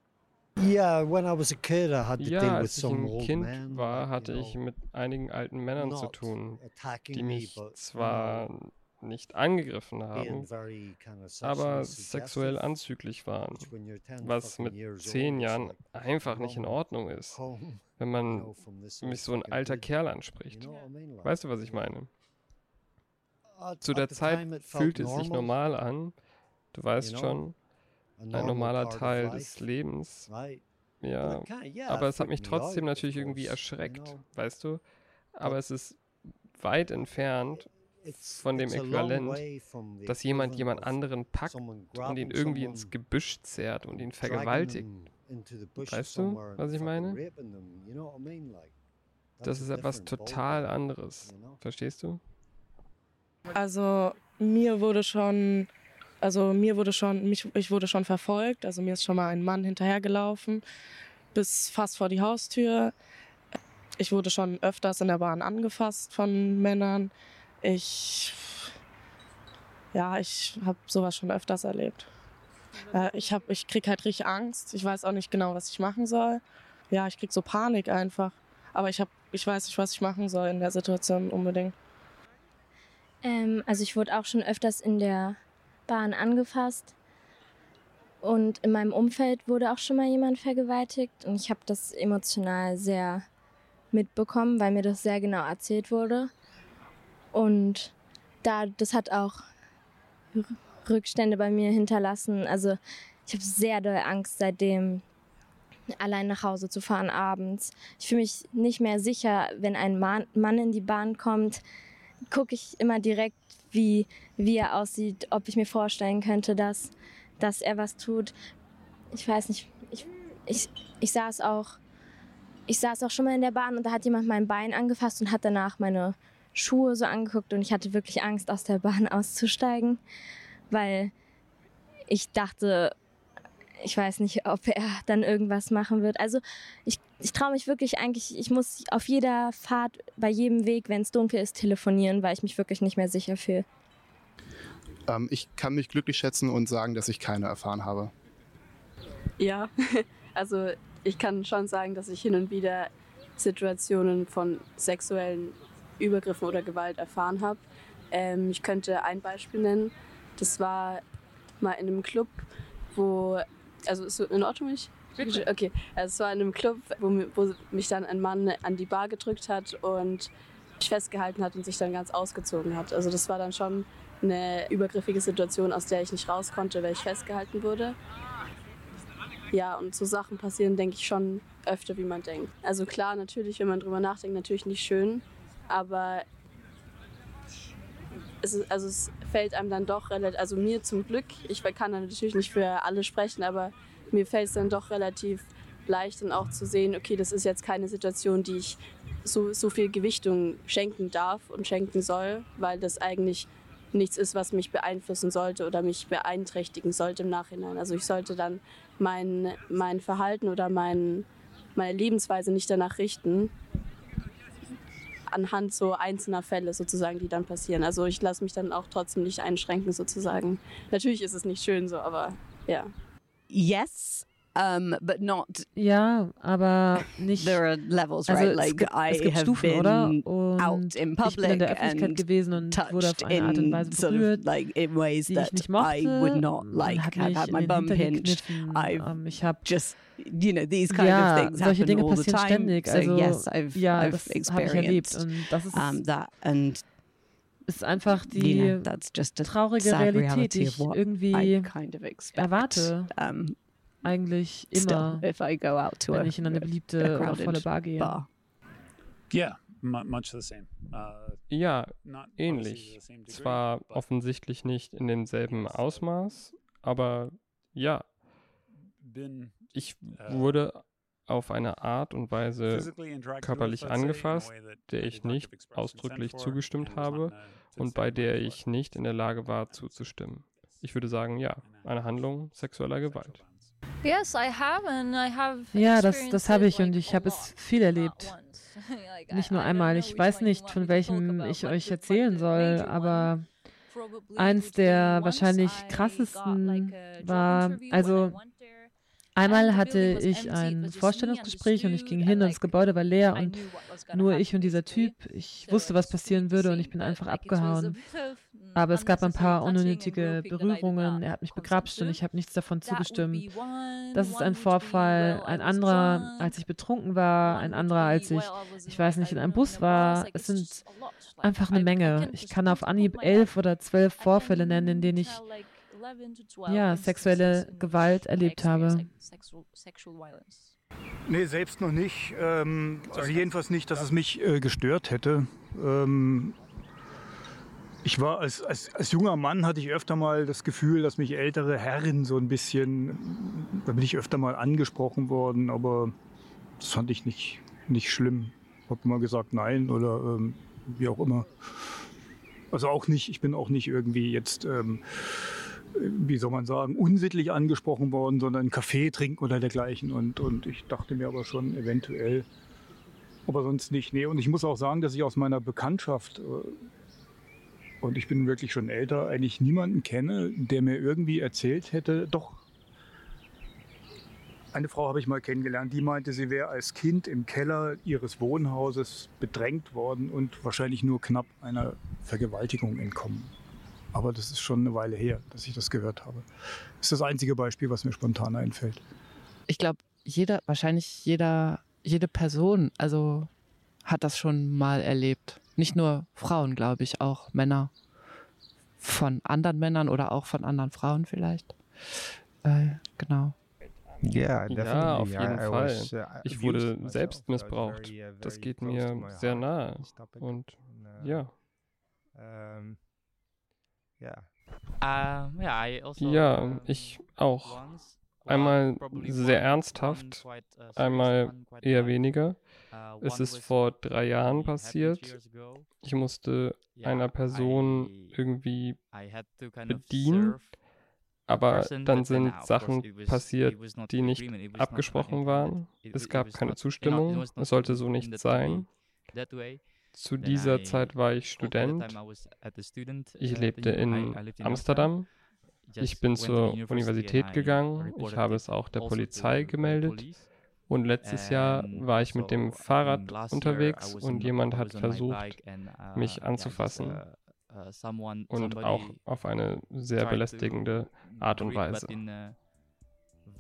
[SPEAKER 18] Ja, als ich
[SPEAKER 6] ein Kind war, hatte ich mit einigen alten Männern zu tun, die mich zwar nicht angegriffen haben, aber sexuell anzüglich waren, was mit zehn Jahren einfach nicht in Ordnung ist, wenn man mich so ein alter Kerl anspricht. Weißt du, was ich meine? Zu der Zeit fühlte es sich normal an, du weißt schon, ein normaler Teil des Lebens. Ja, aber es hat mich trotzdem natürlich irgendwie erschreckt, weißt du? Aber es ist weit entfernt von dem Äquivalent, dass jemand jemand anderen packt und ihn irgendwie ins Gebüsch zerrt und ihn vergewaltigt. Weißt du, was ich meine? Das ist etwas total anderes. Verstehst du?
[SPEAKER 2] Also mir wurde schon also mir wurde schon, mich, ich wurde schon verfolgt. Also mir ist schon mal ein Mann hinterhergelaufen bis fast vor die Haustür. Ich wurde schon öfters in der Bahn angefasst von Männern. Ich, ja, ich habe sowas schon öfters erlebt. Äh, ich, ich krieg halt richtig Angst. Ich weiß auch nicht genau, was ich machen soll. Ja, ich krieg so Panik einfach. Aber ich, hab, ich weiß nicht, was ich machen soll in der Situation unbedingt.
[SPEAKER 17] Ähm, also ich wurde auch schon öfters in der Bahn angefasst. Und in meinem Umfeld wurde auch schon mal jemand vergewaltigt. Und ich habe das emotional sehr mitbekommen, weil mir das sehr genau erzählt wurde. Und da, das hat auch Rückstände bei mir hinterlassen. Also ich habe sehr doll Angst seitdem, allein nach Hause zu fahren abends. Ich fühle mich nicht mehr sicher, wenn ein Mann in die Bahn kommt, gucke ich immer direkt, wie, wie er aussieht, ob ich mir vorstellen könnte, dass, dass er was tut. Ich weiß nicht, ich, ich, ich saß auch, ich saß auch schon mal in der Bahn und da hat jemand mein Bein angefasst und hat danach meine Schuhe so angeguckt und ich hatte wirklich Angst, aus der Bahn auszusteigen, weil ich dachte, ich weiß nicht, ob er dann irgendwas machen wird. Also ich, ich traue mich wirklich eigentlich, ich muss auf jeder Fahrt, bei jedem Weg, wenn es dunkel ist, telefonieren, weil ich mich wirklich nicht mehr sicher fühle.
[SPEAKER 9] Ähm, ich kann mich glücklich schätzen und sagen, dass ich keine erfahren habe.
[SPEAKER 24] Ja, also ich kann schon sagen, dass ich hin und wieder Situationen von sexuellen Übergriffen oder Gewalt erfahren habe. Ähm, ich könnte ein Beispiel nennen. Das war mal in einem Club, wo also ist so in Ordnung mich? Bitte. Okay, also es war in einem Club, wo, wo mich dann ein Mann an die Bar gedrückt hat und mich festgehalten hat und sich dann ganz ausgezogen hat. Also das war dann schon eine übergriffige Situation, aus der ich nicht raus konnte, weil ich festgehalten wurde. Ja, und so Sachen passieren, denke ich, schon öfter, wie man denkt. Also klar, natürlich, wenn man drüber nachdenkt, natürlich nicht schön, aber es, also es fällt einem dann doch relativ, also mir zum Glück, ich kann natürlich nicht für alle sprechen, aber mir fällt es dann doch relativ leicht dann auch zu sehen, okay, das ist jetzt keine Situation, die ich so, so viel Gewichtung schenken darf und schenken soll, weil das eigentlich nichts ist, was mich beeinflussen sollte oder mich beeinträchtigen sollte im Nachhinein. Also ich sollte dann mein, mein Verhalten oder mein, meine Lebensweise nicht danach richten, anhand so einzelner Fälle sozusagen, die dann passieren. Also ich lasse mich dann auch trotzdem nicht einschränken sozusagen. Natürlich ist es nicht schön so, aber ja.
[SPEAKER 27] Yes, um, but not.
[SPEAKER 1] Ja, aber nicht.
[SPEAKER 27] There are levels,
[SPEAKER 1] also
[SPEAKER 27] right? Like
[SPEAKER 1] es gibt,
[SPEAKER 27] I
[SPEAKER 1] es gibt
[SPEAKER 27] have
[SPEAKER 1] Stufen,
[SPEAKER 27] been
[SPEAKER 1] oder? Und
[SPEAKER 27] out in
[SPEAKER 1] ich bin in der
[SPEAKER 27] public
[SPEAKER 1] Öffentlichkeit
[SPEAKER 27] and
[SPEAKER 1] gewesen und wurde auf eine Art und Weise
[SPEAKER 27] sort of
[SPEAKER 1] berührt,
[SPEAKER 27] like in ways
[SPEAKER 1] die ich
[SPEAKER 27] that
[SPEAKER 1] nicht mochte.
[SPEAKER 27] I would not like.
[SPEAKER 1] hat
[SPEAKER 27] had my bum pinched. I've
[SPEAKER 1] Ähm, ich habe
[SPEAKER 27] just, you know, these kind
[SPEAKER 1] ja,
[SPEAKER 27] of things
[SPEAKER 1] solche
[SPEAKER 27] happen
[SPEAKER 1] Dinge
[SPEAKER 27] all the
[SPEAKER 1] passieren
[SPEAKER 27] time.
[SPEAKER 1] ständig.
[SPEAKER 27] So
[SPEAKER 1] Also
[SPEAKER 27] yes, I've,
[SPEAKER 1] ja,
[SPEAKER 27] I've
[SPEAKER 1] das habe ich erlebt
[SPEAKER 27] experienced
[SPEAKER 1] und das ist
[SPEAKER 27] um, that and
[SPEAKER 1] ist einfach
[SPEAKER 27] you
[SPEAKER 1] die
[SPEAKER 27] know, that's just a
[SPEAKER 1] traurige
[SPEAKER 27] sad
[SPEAKER 1] Realität, die
[SPEAKER 27] reality
[SPEAKER 1] ich
[SPEAKER 27] of what
[SPEAKER 1] irgendwie
[SPEAKER 27] I kind of expect.
[SPEAKER 1] erwarte.
[SPEAKER 27] Um,
[SPEAKER 1] Eigentlich
[SPEAKER 27] still,
[SPEAKER 1] immer,
[SPEAKER 27] if I go out to
[SPEAKER 1] wenn
[SPEAKER 27] a,
[SPEAKER 1] ich in eine
[SPEAKER 27] a
[SPEAKER 1] beliebte oder
[SPEAKER 27] crowded
[SPEAKER 1] volle Bar gehe.
[SPEAKER 27] bar.
[SPEAKER 28] Yeah, much the same. Uh,
[SPEAKER 6] ja, ähnlich. Zwar offensichtlich nicht in demselben Ausmaß, aber ja. Ich
[SPEAKER 28] uh,
[SPEAKER 6] wurde auf eine Art und Weise körperlich angefasst, der ich nicht ausdrücklich zugestimmt habe und bei der ich nicht in der Lage war zuzustimmen. Ich würde sagen, ja, eine Handlung sexueller Gewalt.
[SPEAKER 1] Yes, I have and I have ja, das, das habe ich und ich habe es viel erlebt. Nicht nur einmal. Ich weiß nicht, von welchem ich euch erzählen soll, aber eins der wahrscheinlich krassesten war, also Einmal hatte ich ein Vorstellungsgespräch und ich ging hin und das Gebäude war leer und nur ich und dieser Typ. Ich wusste, was passieren würde und ich bin einfach abgehauen. Aber es gab ein paar unnötige Berührungen. Er hat mich begrapscht und ich habe nichts davon zugestimmt. Das ist ein Vorfall. Ein anderer, als ich betrunken war. Ein anderer, als ich, ich weiß nicht, in einem Bus war. Es sind einfach eine Menge. Ich kann auf Anhieb elf oder zwölf Vorfälle nennen, in denen ich ja, sexuelle Gewalt erlebt habe.
[SPEAKER 29] Nee, selbst noch nicht. Ähm, also jedenfalls nicht, dass es mich äh, gestört hätte. Ähm, ich war als, als, als junger Mann hatte ich öfter mal das Gefühl, dass mich ältere Herren so ein bisschen, da bin ich öfter mal angesprochen worden, aber das fand ich nicht, nicht schlimm. Ich habe immer gesagt nein oder ähm, wie auch immer. Also auch nicht, ich bin auch nicht irgendwie jetzt ähm, wie soll man sagen, unsittlich angesprochen worden, sondern Kaffee trinken oder dergleichen. Und, und ich dachte mir aber schon eventuell, aber sonst nicht. Nee, und ich muss auch sagen, dass ich aus meiner Bekanntschaft, äh, und ich bin wirklich schon älter, eigentlich niemanden kenne, der mir irgendwie erzählt hätte, doch, eine Frau habe ich mal kennengelernt, die meinte, sie wäre als Kind im Keller ihres Wohnhauses bedrängt worden und wahrscheinlich nur knapp einer Vergewaltigung entkommen. Aber das ist schon eine Weile her, dass ich das gehört habe. Das ist das einzige Beispiel, was mir spontan einfällt.
[SPEAKER 30] Ich glaube, jeder, wahrscheinlich jeder, jede Person, also hat das schon mal erlebt. Nicht nur Frauen, glaube ich, auch Männer. Von anderen Männern oder auch von anderen Frauen vielleicht. Äh, genau.
[SPEAKER 6] Ja, ja, auf jeden Fall. Uh, ich wurde selbst missbraucht. Uh, das geht mir sehr nahe. Und uh, ja.
[SPEAKER 31] Uh, also,
[SPEAKER 6] ja,
[SPEAKER 31] uh,
[SPEAKER 6] ich auch. Einmal sehr ernsthaft,
[SPEAKER 31] uh,
[SPEAKER 6] einmal eher weniger. Es ist vor drei Jahren passiert. Ich musste einer Person irgendwie bedienen, aber dann sind Sachen passiert, die nicht abgesprochen waren. Es gab keine Zustimmung, es sollte so nicht sein. Zu dieser Zeit war ich Student. Ich
[SPEAKER 31] uh,
[SPEAKER 6] lebte in Amsterdam. Ich bin zur Universität gegangen. Ich habe es auch der
[SPEAKER 31] also
[SPEAKER 6] Polizei gemeldet. Und letztes Jahr war ich mit dem Fahrrad unterwegs und jemand hat versucht,
[SPEAKER 31] uh,
[SPEAKER 6] mich anzufassen.
[SPEAKER 31] uh,
[SPEAKER 6] Und auch auf eine sehr belästigende Art und Weise.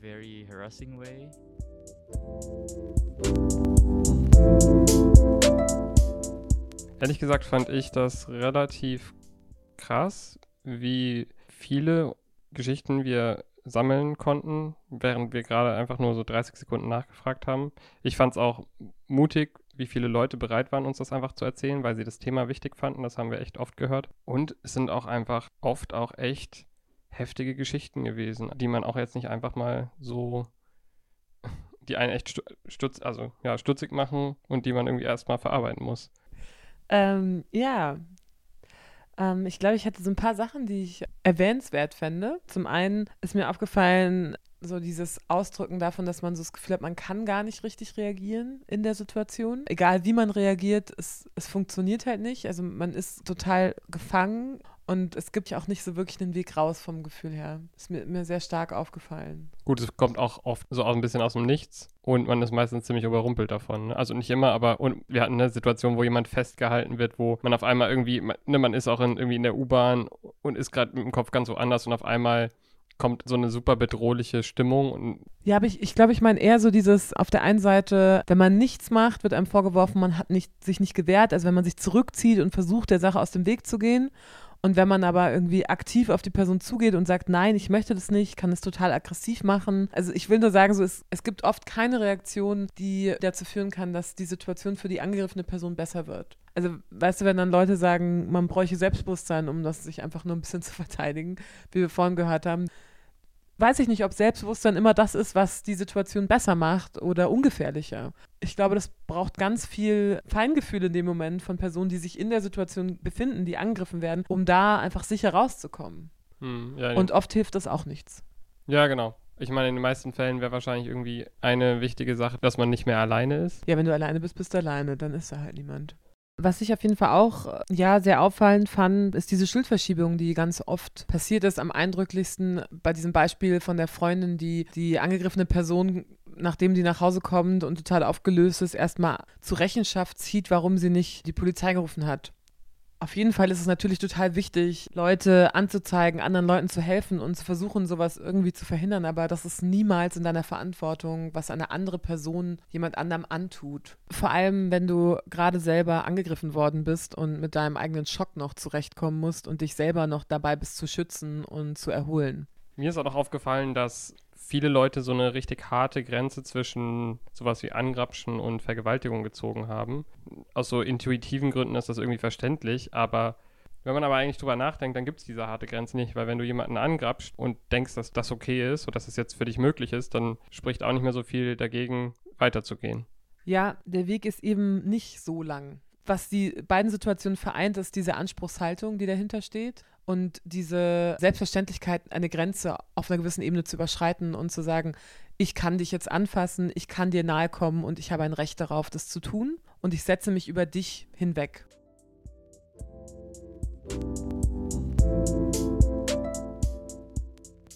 [SPEAKER 31] very harassing way.
[SPEAKER 6] Ehrlich gesagt fand ich das relativ krass, wie viele Geschichten wir sammeln konnten, während wir gerade einfach nur so 30 Sekunden nachgefragt haben. Ich fand es auch mutig, wie viele Leute bereit waren, uns das einfach zu erzählen, weil sie das Thema wichtig fanden. Das haben wir echt oft gehört. Und es sind auch einfach oft auch echt heftige Geschichten gewesen, die man auch jetzt nicht einfach mal so, die einen echt stutz, also ja, stutzig machen und die man irgendwie erstmal verarbeiten muss.
[SPEAKER 1] Ähm, ja. Ähm, ich glaube, ich hatte so ein paar Sachen, die ich erwähnenswert fände. Zum einen ist mir aufgefallen, so dieses Ausdrücken davon, dass man so das Gefühl hat, man kann gar nicht richtig reagieren in der Situation. Egal wie man reagiert, es, es funktioniert halt nicht. Also man ist total gefangen und es gibt ja auch nicht so wirklich einen Weg raus vom Gefühl her. Ist mir, mir sehr stark aufgefallen.
[SPEAKER 6] Gut, es kommt auch oft so ein bisschen aus dem Nichts und man ist meistens ziemlich überrumpelt davon. Ne? Also nicht immer, aber und wir hatten eine Situation, wo jemand festgehalten wird, wo man auf einmal irgendwie, ne, man ist auch in, irgendwie in der U-Bahn und ist gerade mit dem Kopf ganz woanders und auf einmal kommt so eine super bedrohliche Stimmung.
[SPEAKER 1] ja, aber ich, ich glaube, ich meine eher so dieses, auf der einen Seite, wenn man nichts macht, wird einem vorgeworfen, man hat nicht, sich nicht gewehrt, also wenn man sich zurückzieht und versucht, der Sache aus dem Weg zu gehen. Und wenn man aber irgendwie aktiv auf die Person zugeht und sagt, nein, ich möchte das nicht, kann es total aggressiv machen. Also ich will nur sagen, so es, es gibt oft keine Reaktion, die dazu führen kann, dass die Situation für die angegriffene Person besser wird. Also weißt du, wenn dann Leute sagen, man bräuchte Selbstbewusstsein, um das sich einfach nur ein bisschen zu verteidigen, wie wir vorhin gehört haben, weiß ich nicht, ob Selbstbewusstsein immer das ist, was die Situation besser macht oder ungefährlicher. Ich glaube, das braucht ganz viel Feingefühl in dem Moment von Personen, die sich in der Situation befinden, die angegriffen werden, um da einfach sicher rauszukommen.
[SPEAKER 6] Hm, ja,
[SPEAKER 1] Und oft hilft das auch nichts.
[SPEAKER 6] Ja, genau. Ich meine, in den meisten Fällen wäre wahrscheinlich irgendwie eine wichtige Sache, dass man nicht mehr alleine ist.
[SPEAKER 1] Ja, wenn du alleine bist, bist du alleine, dann ist da halt niemand. Was ich auf jeden Fall auch ja sehr auffallend fand, ist diese Schuldverschiebung, die ganz oft passiert ist. Am eindrücklichsten bei diesem Beispiel von der Freundin, die die angegriffene Person, nachdem die nach Hause kommt und total aufgelöst ist, erstmal zur Rechenschaft zieht, warum sie nicht die Polizei gerufen hat. Auf jeden Fall ist es natürlich total wichtig, Leute anzuzeigen, anderen Leuten zu helfen und zu versuchen, sowas irgendwie zu verhindern. Aber das ist niemals in deiner Verantwortung, was eine andere Person jemand anderem antut. Vor allem, wenn du gerade selber angegriffen worden bist und mit deinem eigenen Schock noch zurechtkommen musst und dich selber noch dabei bist zu schützen und zu erholen.
[SPEAKER 6] Mir ist auch noch aufgefallen, dass viele Leute so eine richtig harte Grenze zwischen sowas wie Angrapschen und Vergewaltigung gezogen haben. Aus so intuitiven Gründen ist das irgendwie verständlich, aber wenn man aber eigentlich drüber nachdenkt, dann gibt es diese harte Grenze nicht, weil wenn du jemanden angrapscht und denkst, dass das okay ist oder dass es jetzt für dich möglich ist, dann spricht auch nicht mehr so viel dagegen, weiterzugehen.
[SPEAKER 1] Ja, der Weg ist eben nicht so lang. Was die beiden Situationen vereint, ist diese Anspruchshaltung, die dahinter steht und diese Selbstverständlichkeit, eine Grenze auf einer gewissen Ebene zu überschreiten und zu sagen, ich kann dich jetzt anfassen, ich kann dir nahe kommen und ich habe ein Recht darauf, das zu tun und ich setze mich über dich hinweg.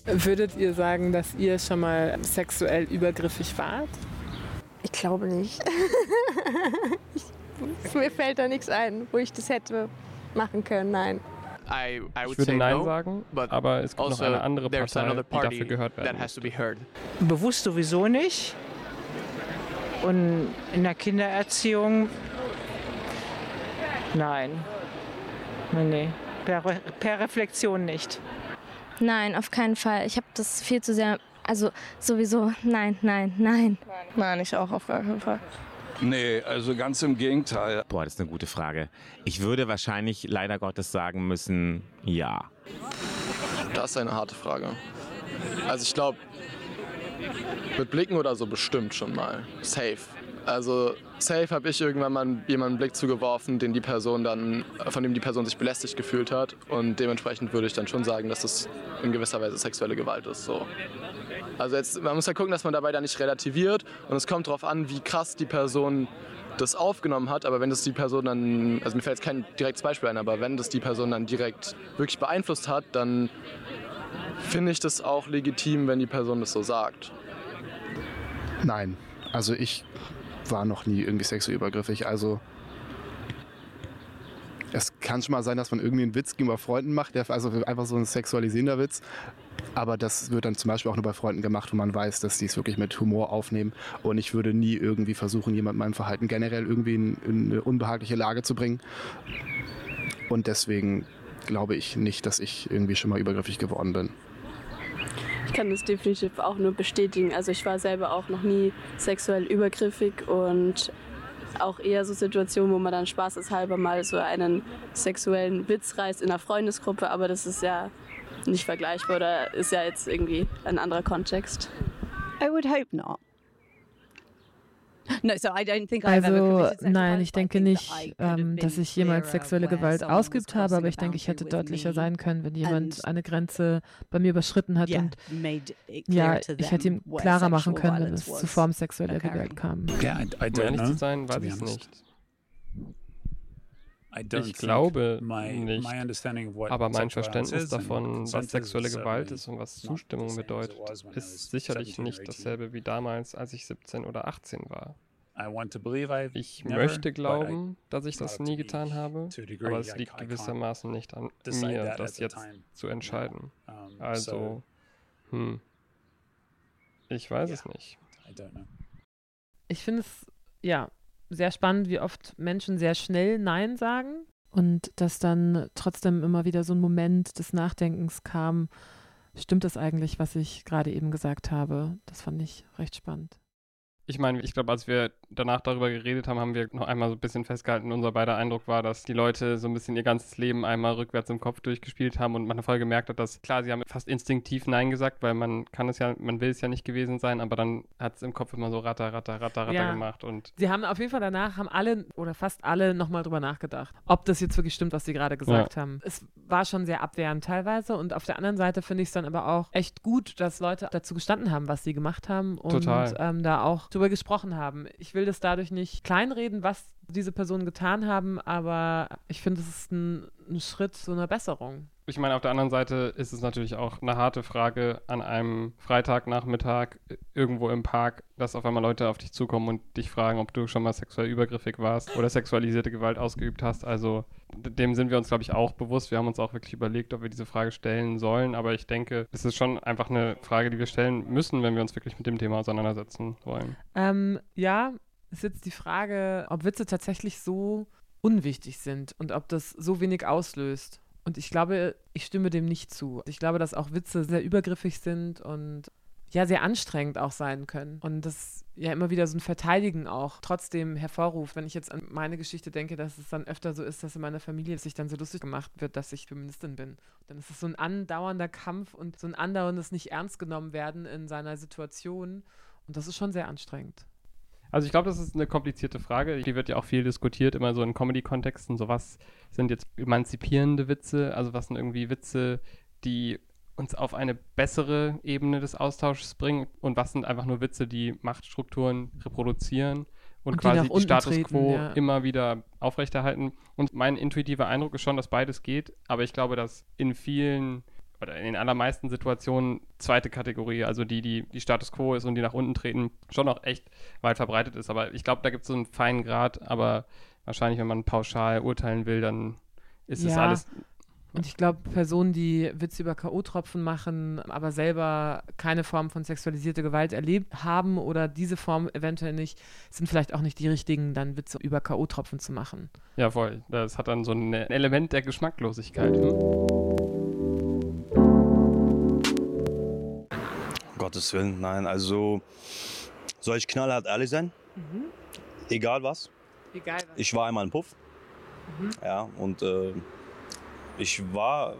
[SPEAKER 1] Würdet ihr sagen, dass ihr schon mal sexuell übergriffig wart?
[SPEAKER 21] Ich glaube nicht. ich, mir fällt da nichts ein, wo ich das hätte machen können. Nein.
[SPEAKER 32] I, I
[SPEAKER 6] Ich würde Nein sagen, aber es gibt noch eine andere Partei, die dafür gehört werden muss.
[SPEAKER 19] Bewusst sowieso nicht. Und in der Kindererziehung, nein. Nee, nee. Per, per Reflexion nicht.
[SPEAKER 17] Nein, auf keinen Fall. Ich habe das viel zu sehr. Also sowieso, nein, nein, nein.
[SPEAKER 2] Nein, ich auch auf gar keinen Fall.
[SPEAKER 33] Nee, also ganz im Gegenteil.
[SPEAKER 14] Boah, das ist eine gute Frage. Ich würde wahrscheinlich leider Gottes sagen müssen, ja.
[SPEAKER 10] Das ist eine harte Frage. Also ich glaube, mit Blicken oder so bestimmt schon mal. Safe. Also safe habe ich irgendwann mal jemandem einen Blick zugeworfen, den die Person dann, von dem die Person sich belästigt gefühlt hat. Und dementsprechend würde ich dann schon sagen, dass das in gewisser Weise sexuelle Gewalt ist. So. Also jetzt, man muss ja gucken, dass man dabei dann nicht relativiert. Und es kommt darauf an, wie krass die Person das aufgenommen hat. Aber wenn das die Person dann, also mir fällt jetzt kein direktes Beispiel ein, aber wenn das die Person dann direkt wirklich beeinflusst hat, dann finde ich das auch legitim, wenn die Person das so sagt.
[SPEAKER 9] Nein, also ich war noch nie irgendwie sexuell übergriffig. Also es kann schon mal sein, dass man irgendwie einen Witz gegenüber Freunden macht, also einfach so ein sexualisierender Witz. Aber das wird dann zum Beispiel auch nur bei Freunden gemacht, wo man weiß, dass die es wirklich mit Humor aufnehmen. Und ich würde nie irgendwie versuchen, jemandem mein Verhalten generell irgendwie in, in eine unbehagliche Lage zu bringen. Und deswegen glaube ich nicht, dass ich irgendwie schon mal übergriffig geworden bin.
[SPEAKER 24] Ich kann das definitiv auch nur bestätigen. Also ich war selber auch noch nie sexuell übergriffig und auch eher so Situationen, wo man dann spaßeshalber mal so einen sexuellen Witz reißt in einer Freundesgruppe, aber das ist ja nicht vergleichbar oder ist ja jetzt irgendwie ein anderer Kontext.
[SPEAKER 27] I would hope not. No, so I don't think I've ever
[SPEAKER 1] Also nein, ich denke nicht, ähm, dass ich jemals sexuelle Gewalt ausgeübt habe, aber ich denke, ich hätte deutlicher sein können, wenn jemand eine Grenze bei mir überschritten hat und ja, ich hätte ihm klarer machen können, wenn
[SPEAKER 27] violence
[SPEAKER 1] es zu Form sexueller Gewalt kam.
[SPEAKER 28] I
[SPEAKER 6] Um ehrlich zu sein, weiß ich nicht.
[SPEAKER 28] I don't
[SPEAKER 6] Ich glaube
[SPEAKER 28] my,
[SPEAKER 6] nicht,
[SPEAKER 28] my understanding of what
[SPEAKER 6] aber mein Verständnis davon, was sexuelle Gewalt ist und was Zustimmung bedeutet, ist sicherlich
[SPEAKER 28] 17 or
[SPEAKER 6] nicht
[SPEAKER 28] 18.
[SPEAKER 6] dasselbe wie damals, als ich 17 oder 18 war.
[SPEAKER 28] I want to believe I've
[SPEAKER 6] Ich
[SPEAKER 28] never,
[SPEAKER 6] möchte glauben, dass ich das nie getan habe, aber es
[SPEAKER 28] I-
[SPEAKER 6] liegt gewissermaßen nicht an mir, das jetzt zu entscheiden. Also, hm, ich weiß es nicht.
[SPEAKER 28] I don't know.
[SPEAKER 1] Ich finde es ja sehr spannend, wie oft Menschen sehr schnell Nein sagen. Und dass dann trotzdem immer wieder so ein Moment des Nachdenkens kam, stimmt das eigentlich, was ich gerade eben gesagt habe? Das fand ich recht spannend.
[SPEAKER 6] Ich meine, ich glaube, als wir danach darüber geredet haben, haben wir noch einmal so ein bisschen festgehalten. Unser beider Eindruck war, dass die Leute so ein bisschen ihr ganzes Leben einmal rückwärts im Kopf durchgespielt haben und man voll gemerkt hat, dass klar, sie haben fast instinktiv Nein gesagt, weil man kann es ja, man will es ja nicht gewesen sein, aber dann hat es im Kopf immer so ratter, ratter, ratter, ratter
[SPEAKER 1] Ja.
[SPEAKER 6] gemacht und
[SPEAKER 1] Sie haben auf jeden Fall danach, haben alle oder fast alle nochmal drüber nachgedacht, ob das jetzt wirklich stimmt, was Sie gerade gesagt
[SPEAKER 6] Ja.
[SPEAKER 1] haben. Es war schon sehr abwehrend teilweise und auf der anderen Seite finde ich es dann aber auch echt gut, dass Leute dazu gestanden haben, was sie gemacht haben und ähm, da auch drüber gesprochen haben. Ich will das dadurch nicht kleinreden, was diese Personen getan haben, aber ich finde, es ist ein, ein Schritt zu einer Besserung.
[SPEAKER 6] Ich meine, auf der anderen Seite ist es natürlich auch eine harte Frage an einem Freitagnachmittag irgendwo im Park, dass auf einmal Leute auf dich zukommen und dich fragen, ob du schon mal sexuell übergriffig warst oder sexualisierte Gewalt ausgeübt hast. Also dem sind wir uns, glaube ich, auch bewusst. Wir haben uns auch wirklich überlegt, ob wir diese Frage stellen sollen. Aber ich denke, es ist schon einfach eine Frage, die wir stellen müssen, wenn wir uns wirklich mit dem Thema auseinandersetzen wollen.
[SPEAKER 1] Ähm, ja, ist jetzt die Frage, ob Witze tatsächlich so unwichtig sind und ob das so wenig auslöst. Und ich glaube, ich stimme dem nicht zu. Ich glaube, dass auch Witze sehr übergriffig sind und ja, sehr anstrengend auch sein können. Und das ja immer wieder so ein Verteidigen auch trotzdem hervorruft. Wenn ich jetzt an meine Geschichte denke, dass es dann öfter so ist, dass in meiner Familie sich dann so lustig gemacht wird, dass ich Feministin bin. Dann ist es so ein andauernder Kampf und so ein andauerndes nicht ernst genommen werden in seiner Situation. Und das ist schon sehr anstrengend.
[SPEAKER 6] Also ich glaube, das ist eine komplizierte Frage. Die wird ja auch viel diskutiert, immer so in Comedy-Kontexten. So was sind jetzt emanzipierende Witze? Also was sind irgendwie Witze, die uns auf eine bessere Ebene des Austausches bringen? Und was sind einfach nur Witze, die Machtstrukturen reproduzieren und,
[SPEAKER 1] Und
[SPEAKER 6] quasi die Status
[SPEAKER 1] treten,
[SPEAKER 6] quo
[SPEAKER 1] ja.
[SPEAKER 6] immer wieder aufrechterhalten? Und mein intuitiver Eindruck ist schon, dass beides geht. Aber ich glaube, dass in vielen oder in den allermeisten Situationen zweite Kategorie, also die, die die Status quo ist und die nach unten treten, schon auch echt weit verbreitet ist. Aber ich glaube, da gibt es so einen feinen Grad, aber wahrscheinlich, wenn man pauschal urteilen will, dann ist es
[SPEAKER 1] Ja.
[SPEAKER 6] alles.
[SPEAKER 1] Und ich glaube, Personen, die Witze über K.O.-Tropfen machen, aber selber keine Form von sexualisierter Gewalt erlebt haben oder diese Form eventuell nicht, sind vielleicht auch nicht die richtigen, dann Witze über K.O.-Tropfen zu machen.
[SPEAKER 6] Ja, voll. Das hat dann so ein Element der Geschmacklosigkeit. Hm?
[SPEAKER 20] Gottes Willen, nein. Also soll ich knallhart ehrlich sein? Egal was.
[SPEAKER 1] Egal was.
[SPEAKER 20] Ich war einmal im Puff.
[SPEAKER 1] Mhm.
[SPEAKER 20] Ja, und äh, ich war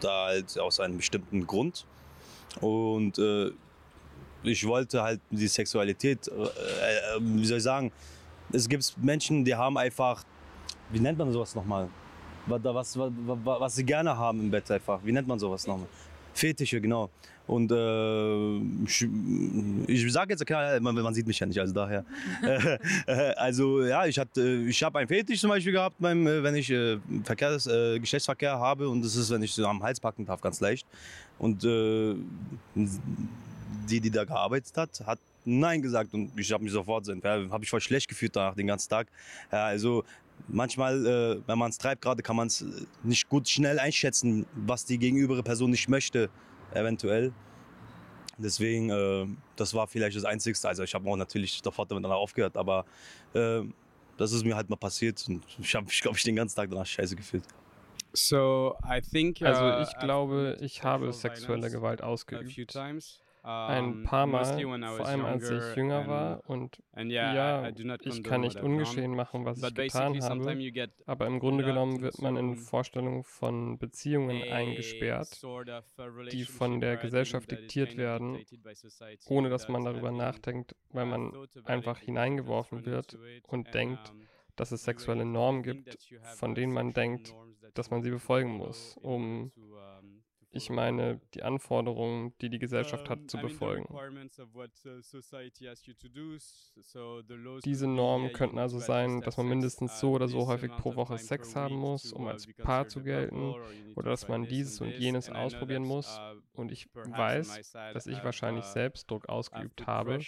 [SPEAKER 20] da halt aus einem bestimmten Grund. Und äh, ich wollte halt die Sexualität, äh, äh, wie soll ich sagen, es gibt Menschen, die haben einfach, wie nennt man sowas nochmal? Was, was, was, was sie gerne haben im Bett einfach. Wie nennt man sowas nochmal? Fetische, genau. Und äh, ich, ich sage jetzt, klar, man, man sieht mich ja nicht, also daher. Äh, äh, also ja, ich, hatte, ich habe einen Fetisch zum Beispiel gehabt, beim, äh, wenn ich äh, Verkehrs, äh, Geschlechtsverkehr habe und das ist, wenn ich so am Hals packen darf, ganz leicht. Und äh, die, die da gearbeitet hat, hat Nein gesagt und ich habe mich sofort, ja, habe ich voll schlecht gefühlt danach den ganzen Tag. Ja, also manchmal, äh, wenn man es treibt gerade, kann man es nicht gut schnell einschätzen, was die gegenübere Person nicht möchte, eventuell. Deswegen, äh, das war vielleicht das Einzigste. Also ich habe auch natürlich sofort damit aufgehört, aber äh, das ist mir halt mal passiert und ich habe mich, glaube ich, den ganzen Tag danach scheiße gefühlt.
[SPEAKER 34] So I think.
[SPEAKER 6] Also
[SPEAKER 34] uh,
[SPEAKER 6] ich glaube, ich habe sexuelle Gewalt
[SPEAKER 34] a few
[SPEAKER 6] ausgeübt. Ein paar Mal, vor allem als ich jünger war. Und ja, ich kann nicht ungeschehen machen, was ich getan habe. Aber im Grunde genommen wird man in Vorstellungen von Beziehungen eingesperrt, die von der Gesellschaft diktiert werden, ohne dass man darüber nachdenkt, weil
[SPEAKER 34] uh,
[SPEAKER 6] man einfach hineingeworfen wird und denkt, dass es sexuelle Normen gibt, von denen man denkt, dass man sie befolgen muss, um, ich meine, die Anforderungen, die die Gesellschaft hat, zu befolgen.
[SPEAKER 34] uh,
[SPEAKER 6] Diese Normen könnten also sein, dass man mindestens so oder so häufig pro Woche Sex haben muss, um
[SPEAKER 34] uh,
[SPEAKER 6] als Paar zu gelten, oder dass man dieses und jenes ausprobieren muss. Und ich weiß, dass ich wahrscheinlich
[SPEAKER 34] uh,
[SPEAKER 6] selbst Druck ausgeübt habe.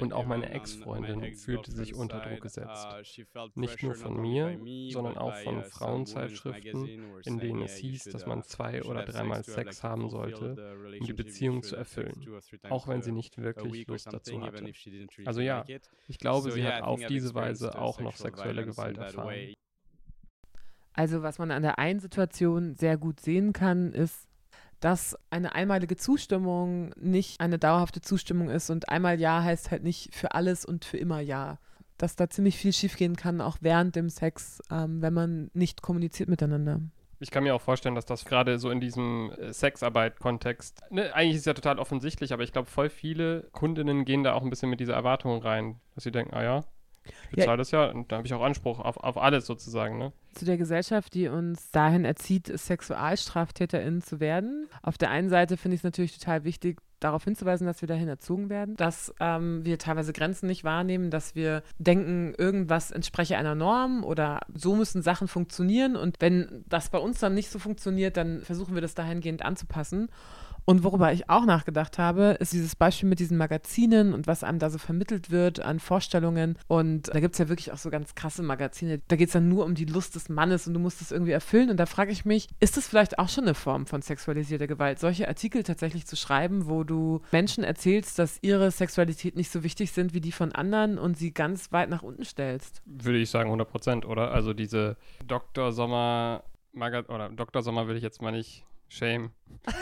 [SPEAKER 6] Und auch meine Ex-Freundin fühlte sich unter Druck gesetzt.
[SPEAKER 34] uh, felt
[SPEAKER 6] Nicht nur von mir, sondern auch von
[SPEAKER 34] uh,
[SPEAKER 6] Frauenzeitschriften, in denen es hieß, dass man zwei oder dreimal
[SPEAKER 34] sex
[SPEAKER 6] haben sollte, um die Beziehung zu erfüllen, auch wenn sie nicht wirklich Lust dazu hatte. Also ja, ich glaube, sie hat auf diese Weise auch noch sexuelle Gewalt erfahren.
[SPEAKER 1] Also was man an der einen Situation sehr gut sehen kann, ist, dass eine einmalige Zustimmung nicht eine dauerhafte Zustimmung ist und einmal Ja heißt halt nicht für alles und für immer Ja. Dass da ziemlich viel schiefgehen kann, auch während dem Sex, ähm, wenn man nicht kommuniziert miteinander.
[SPEAKER 6] Ich kann mir auch vorstellen, dass das gerade so in diesem äh, Sexarbeit-Kontext, ne, eigentlich ist es ja total offensichtlich, aber ich glaube, voll viele Kundinnen gehen da auch ein bisschen mit dieser Erwartung rein, dass sie denken, ah ja, ich bezahle
[SPEAKER 1] Ja.
[SPEAKER 6] das ja und da habe ich auch Anspruch auf, auf alles sozusagen, ne?
[SPEAKER 1] zu der Gesellschaft, die uns dahin erzieht, SexualstraftäterInnen zu werden. Auf der einen Seite finde ich es natürlich total wichtig, darauf hinzuweisen, dass wir dahin erzogen werden, dass ähm, wir teilweise Grenzen nicht wahrnehmen, dass wir denken, irgendwas entspreche einer Norm oder so müssen Sachen funktionieren und wenn das bei uns dann nicht so funktioniert, dann versuchen wir das dahingehend anzupassen. Und worüber ich auch nachgedacht habe, ist dieses Beispiel mit diesen Magazinen und was einem da so vermittelt wird an Vorstellungen. Und da gibt es ja wirklich auch so ganz krasse Magazine. Da geht es dann nur um die Lust des Mannes und du musst es irgendwie erfüllen. Und da frage ich mich, ist das vielleicht auch schon eine Form von sexualisierter Gewalt, solche Artikel tatsächlich zu schreiben, wo du Menschen erzählst, dass ihre Sexualität nicht so wichtig sind wie die von anderen und sie ganz weit nach unten stellst?
[SPEAKER 6] Würde ich sagen 100 Prozent, oder? Also diese Dr. Sommer, Maga oder Dr. Sommer will ich jetzt mal nicht shame.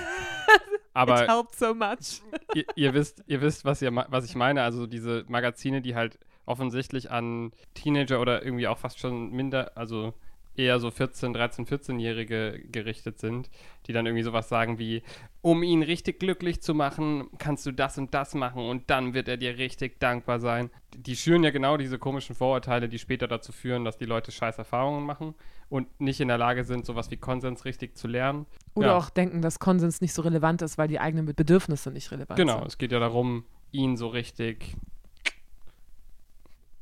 [SPEAKER 6] Aber
[SPEAKER 1] It helped so much.
[SPEAKER 6] ihr, ihr wisst, ihr wisst, was, ihr, was ich meine. Also diese Magazine, die halt offensichtlich an Teenager oder irgendwie auch fast schon minder, also eher so 14, 13, 14-Jährige gerichtet sind, die dann irgendwie sowas sagen wie, um ihn richtig glücklich zu machen, kannst du das und das machen und dann wird er dir richtig dankbar sein. Die schüren ja genau diese komischen Vorurteile, die später dazu führen, dass die Leute scheiß Erfahrungen machen und nicht in der Lage sind, sowas wie Konsens richtig zu lernen.
[SPEAKER 1] Oder
[SPEAKER 6] Ja.
[SPEAKER 1] auch denken, dass Konsens nicht so relevant ist, weil die eigenen Bedürfnisse nicht relevant
[SPEAKER 6] Genau,
[SPEAKER 1] sind.
[SPEAKER 6] es geht ja darum, ihn so richtig,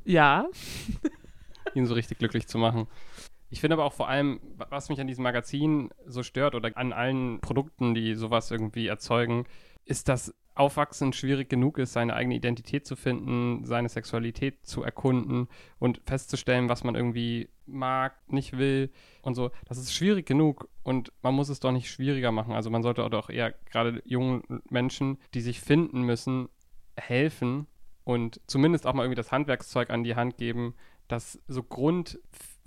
[SPEAKER 1] Ja.
[SPEAKER 6] ihn so richtig glücklich zu machen. Ich finde aber auch vor allem, wa- was mich an diesem Magazin so stört oder an allen Produkten, die sowas irgendwie erzeugen, ist, dass Aufwachsen schwierig genug ist, seine eigene Identität zu finden, seine Sexualität zu erkunden und festzustellen, was man irgendwie mag, nicht will und so. Das ist schwierig genug und man muss es doch nicht schwieriger machen. Also man sollte doch eher gerade jungen Menschen, die sich finden müssen, helfen und zumindest auch mal irgendwie das Handwerkszeug an die Hand geben, das so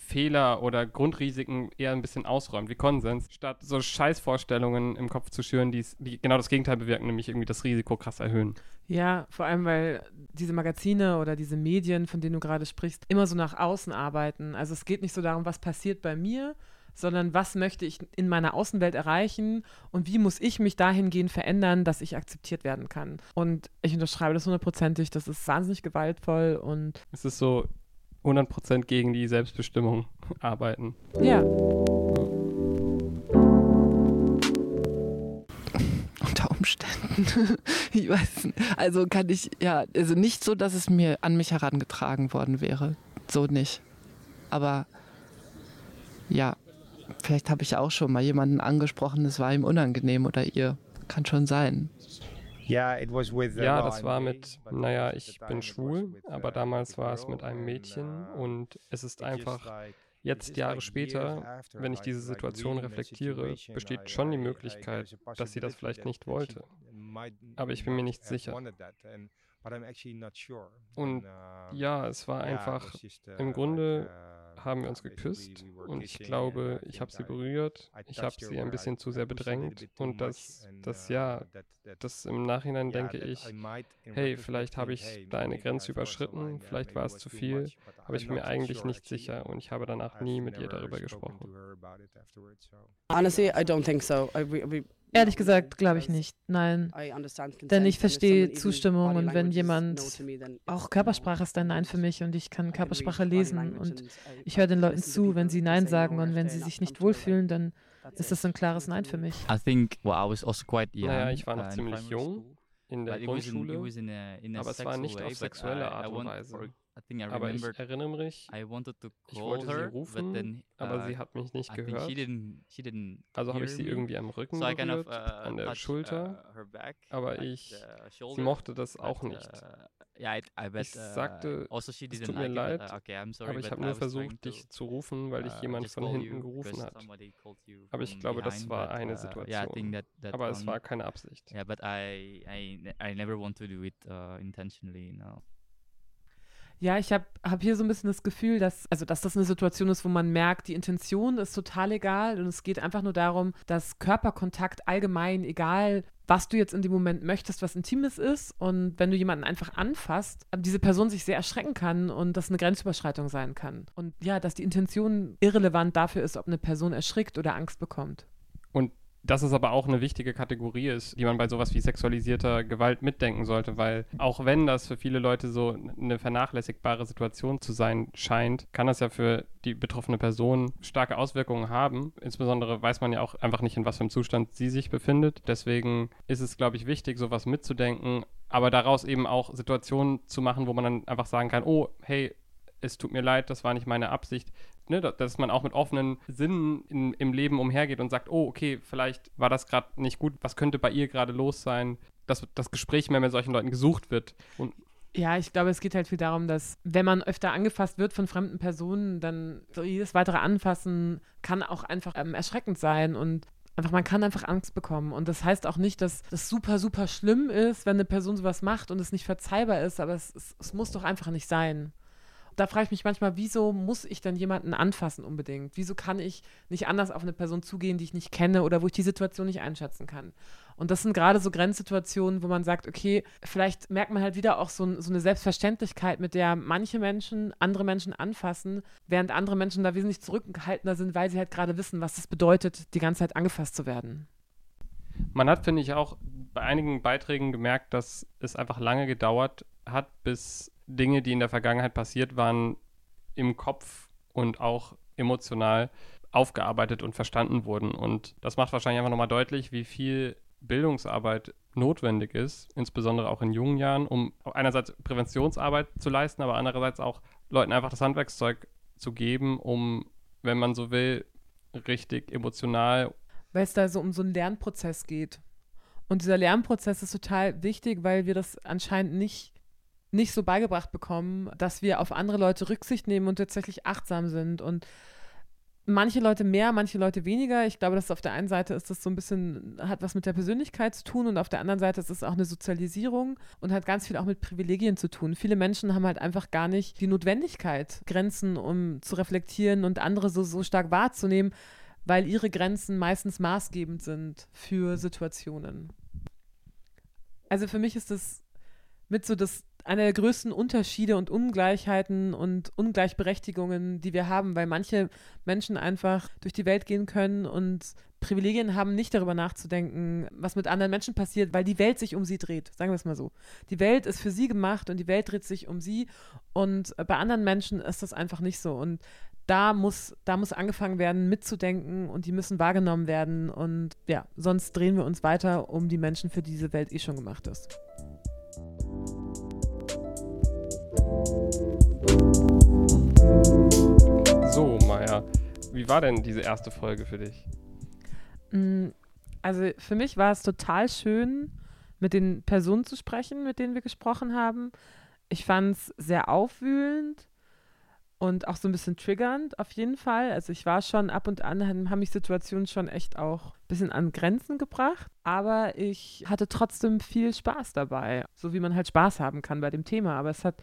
[SPEAKER 6] Grundfehler oder Grundrisiken eher ein bisschen ausräumt, wie Konsens, statt so Scheißvorstellungen im Kopf zu schüren, die's- die genau das Gegenteil bewirken, nämlich irgendwie das Risiko krass erhöhen.
[SPEAKER 1] Ja, vor allem, weil diese Magazine oder diese Medien, von denen du gerade sprichst, immer so nach außen arbeiten. Also es geht nicht so darum, was passiert bei mir, sondern was möchte ich in meiner Außenwelt erreichen und wie muss ich mich dahingehend verändern, dass ich akzeptiert werden kann. Und ich unterschreibe das hundertprozentig, das ist wahnsinnig gewaltvoll und
[SPEAKER 6] Es ist so 100% gegen die Selbstbestimmung arbeiten.
[SPEAKER 1] ja.
[SPEAKER 30] unter Umständen. ich weiß nicht. Also kann ich, ja, also nicht so, dass es mir an mich herangetragen worden wäre. So nicht. Aber ja, vielleicht habe ich auch schon mal jemanden angesprochen, es war ihm unangenehm oder ihr. Kann schon sein.
[SPEAKER 6] Ja, das war mit, naja, ich bin schwul, aber damals war es mit einem Mädchen und es ist einfach, jetzt Jahre später, wenn ich diese Situation reflektiere, besteht schon die Möglichkeit, dass sie das vielleicht nicht wollte. Aber ich bin mir nicht sicher. Und ja, es war einfach, im Grunde haben wir uns geküsst und ich glaube, ich habe sie berührt, ich habe sie ein bisschen zu sehr bedrängt und das, das ja, das im Nachhinein denke ich, hey, vielleicht habe ich da eine Grenze überschritten, vielleicht war es zu viel, aber ich bin mir eigentlich nicht sicher und ich habe danach nie mit ihr darüber gesprochen.
[SPEAKER 35] Honestly, I don't think so. I, re- re-
[SPEAKER 1] Ehrlich gesagt, glaube ich nicht. Nein. Denn ich verstehe Zustimmung und wenn jemand, auch Körpersprache ist ein Nein für mich und ich kann Körpersprache lesen und
[SPEAKER 35] and
[SPEAKER 1] ich höre den Leuten zu, wenn sie Nein sagen und wenn sie sich nicht wohlfühlen, dann ist das ein klares Nein für mich.
[SPEAKER 31] I think well, I was also quite young.
[SPEAKER 6] Naja, ich war noch
[SPEAKER 31] uh,
[SPEAKER 6] ziemlich jung in der Grundschule, aber es war nicht auf
[SPEAKER 31] but
[SPEAKER 6] sexuelle Art und Weise.
[SPEAKER 31] I think I
[SPEAKER 6] Aber ich erinnere mich,
[SPEAKER 31] I wanted to
[SPEAKER 6] ich
[SPEAKER 31] call
[SPEAKER 6] wollte sie
[SPEAKER 31] her, but
[SPEAKER 6] rufen,
[SPEAKER 31] then,
[SPEAKER 6] aber
[SPEAKER 31] uh,
[SPEAKER 6] sie hat mich nicht
[SPEAKER 31] I
[SPEAKER 6] gehört.
[SPEAKER 31] She didn't, she didn't
[SPEAKER 6] Also habe ich sie irgendwie am Rücken
[SPEAKER 31] so kind of,
[SPEAKER 6] berührt,
[SPEAKER 31] uh,
[SPEAKER 6] an der Schulter,
[SPEAKER 31] uh, back,
[SPEAKER 6] aber ich,
[SPEAKER 31] the
[SPEAKER 6] sie
[SPEAKER 31] shoulder,
[SPEAKER 6] mochte das auch
[SPEAKER 31] but,
[SPEAKER 6] nicht.
[SPEAKER 31] uh, yeah, I, I bet,
[SPEAKER 6] Ich
[SPEAKER 31] uh,
[SPEAKER 6] sagte,
[SPEAKER 31] also she
[SPEAKER 6] es tut mir
[SPEAKER 31] like it,
[SPEAKER 6] leid,
[SPEAKER 31] but, uh, okay, sorry,
[SPEAKER 6] aber ich habe nur versucht, dich zu rufen, weil dich
[SPEAKER 31] uh,
[SPEAKER 6] jemand von hinten
[SPEAKER 31] you
[SPEAKER 6] gerufen hat.
[SPEAKER 31] you
[SPEAKER 6] Aber ich glaube, das war eine
[SPEAKER 31] uh,
[SPEAKER 6] Situation.
[SPEAKER 31] Yeah, I think that, that
[SPEAKER 6] aber es war keine Absicht.
[SPEAKER 31] Yeah, but I, I, I never want to do it uh, intentionally, no.
[SPEAKER 1] Ja, ich habe hab hier so ein bisschen das Gefühl, dass, also dass das eine Situation ist, wo man merkt, die Intention ist total egal und es geht einfach nur darum, dass Körperkontakt allgemein, egal was du jetzt in dem Moment möchtest, was Intimes ist und wenn du jemanden einfach anfasst, diese Person sich sehr erschrecken kann und das eine Grenzüberschreitung sein kann. Und ja, dass die Intention irrelevant dafür ist, ob eine Person erschrickt oder Angst bekommt.
[SPEAKER 6] Und dass es aber auch eine wichtige Kategorie ist, die man bei sowas wie sexualisierter Gewalt mitdenken sollte, weil auch wenn das für viele Leute so eine vernachlässigbare Situation zu sein scheint, kann das ja für die betroffene Person starke Auswirkungen haben. Insbesondere weiß man ja auch einfach nicht, in was für einem Zustand sie sich befindet. Deswegen ist es, glaube ich, wichtig, sowas mitzudenken, aber daraus eben auch Situationen zu machen, wo man dann einfach sagen kann, oh, hey, es tut mir leid, das war nicht meine Absicht ne, dass man auch mit offenen Sinnen in, im Leben umhergeht und sagt, oh, okay, vielleicht war das gerade nicht gut, was könnte bei ihr gerade los sein, dass das Gespräch mehr mit solchen Leuten gesucht wird. Und
[SPEAKER 1] ja, ich glaube, es geht halt viel darum, dass wenn man öfter angefasst wird von fremden Personen, dann so jedes weitere Anfassen kann auch einfach ähm, erschreckend sein und einfach, man kann einfach Angst bekommen. Und das heißt auch nicht, dass das super, super schlimm ist, wenn eine Person sowas macht und es nicht verzeihbar ist, aber es, es, es muss doch einfach nicht sein da frage ich mich manchmal, wieso muss ich dann jemanden anfassen unbedingt? Wieso kann ich nicht anders auf eine Person zugehen, die ich nicht kenne oder wo ich die Situation nicht einschätzen kann? Und das sind gerade so Grenzsituationen, wo man sagt, okay, vielleicht merkt man halt wieder auch so, so eine Selbstverständlichkeit, mit der manche Menschen andere Menschen anfassen, während andere Menschen da wesentlich zurückgehaltener sind, weil sie halt gerade wissen, was es bedeutet, die ganze Zeit angefasst zu werden.
[SPEAKER 6] Man hat, finde ich, auch bei einigen Beiträgen gemerkt, dass es einfach lange gedauert hat, bis Dinge, die in der Vergangenheit passiert waren, im Kopf und auch emotional aufgearbeitet und verstanden wurden. Und das macht wahrscheinlich einfach nochmal deutlich, wie viel Bildungsarbeit notwendig ist, insbesondere auch in jungen Jahren, um einerseits Präventionsarbeit zu leisten, aber andererseits auch Leuten einfach das Handwerkszeug zu geben, um, wenn man so will, richtig emotional.
[SPEAKER 1] Weil es da so um so einen Lernprozess geht. Und dieser Lernprozess ist total wichtig, weil wir das anscheinend nicht nicht so beigebracht bekommen, dass wir auf andere Leute Rücksicht nehmen und tatsächlich achtsam sind. Und manche Leute mehr, manche Leute weniger. Ich glaube, dass auf der einen Seite ist das so ein bisschen, hat was mit der Persönlichkeit zu tun und auf der anderen Seite ist es auch eine Sozialisierung und hat ganz viel auch mit Privilegien zu tun. Viele Menschen haben halt einfach gar nicht die Notwendigkeit, Grenzen um zu reflektieren und andere so, so stark wahrzunehmen, weil ihre Grenzen meistens maßgebend sind für Situationen. Also für mich ist das mit so das einer der größten Unterschiede und Ungleichheiten und Ungleichberechtigungen, die wir haben, weil manche Menschen einfach durch die Welt gehen können und Privilegien haben, nicht darüber nachzudenken, was mit anderen Menschen passiert, weil die Welt sich um sie dreht. Sagen wir es mal so. Die Welt ist für sie gemacht und die Welt dreht sich um sie. Und bei anderen Menschen ist das einfach nicht so. Und da muss, da muss angefangen werden, mitzudenken und die müssen wahrgenommen werden. Und ja, sonst drehen wir uns weiter um die Menschen, für die diese Welt eh schon gemacht ist.
[SPEAKER 6] So, Maja, wie war denn diese erste Folge für dich?
[SPEAKER 1] Mm, also für mich war es total schön, mit den Personen zu sprechen, mit denen wir gesprochen haben. Ich fand es sehr aufwühlend und auch so ein bisschen triggernd auf jeden Fall. Also ich war schon ab und an, haben mich Situationen schon echt auch ein bisschen an Grenzen gebracht, aber ich hatte trotzdem viel Spaß dabei, so wie man halt Spaß haben kann bei dem Thema. Aber es hat,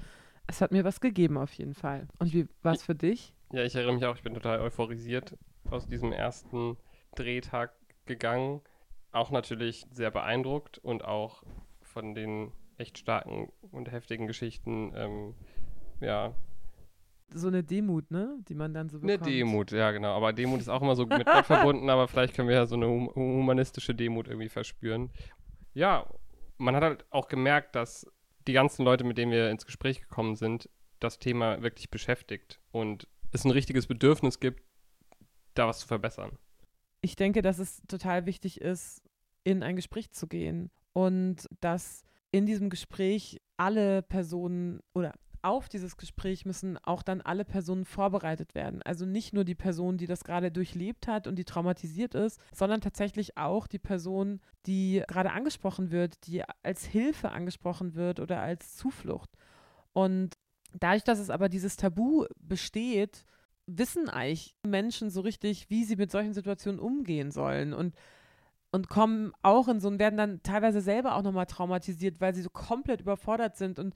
[SPEAKER 1] es hat mir was gegeben auf jeden Fall. Und wie war es für dich?
[SPEAKER 6] Ja, ich erinnere mich auch, ich bin total euphorisiert aus diesem ersten Drehtag gegangen. Auch natürlich sehr beeindruckt und auch von den echt starken und heftigen Geschichten, ähm, ja.
[SPEAKER 1] So eine Demut, ne? Die man dann so bekommt.
[SPEAKER 6] Eine Demut, ja, genau. Aber Demut ist auch immer so mit Gott verbunden, aber vielleicht können wir ja so eine hum humanistische Demut irgendwie verspüren. Ja, man hat halt auch gemerkt, dass die ganzen Leute, mit denen wir ins Gespräch gekommen sind, das Thema wirklich beschäftigt und es ein richtiges Bedürfnis gibt, da was zu verbessern.
[SPEAKER 1] Ich denke, dass es total wichtig ist, in ein Gespräch zu gehen und dass in diesem Gespräch alle Personen oder auf dieses Gespräch müssen auch dann alle Personen vorbereitet werden. Also nicht nur die Person, die das gerade durchlebt hat und die traumatisiert ist, sondern tatsächlich auch die Person, die gerade angesprochen wird, die als Hilfe angesprochen wird oder als Zuflucht. Und Dadurch, dass es aber dieses Tabu besteht, wissen eigentlich Menschen so richtig, wie sie mit solchen Situationen umgehen sollen und, und kommen auch in so und werden dann teilweise selber auch nochmal traumatisiert, weil sie so komplett überfordert sind und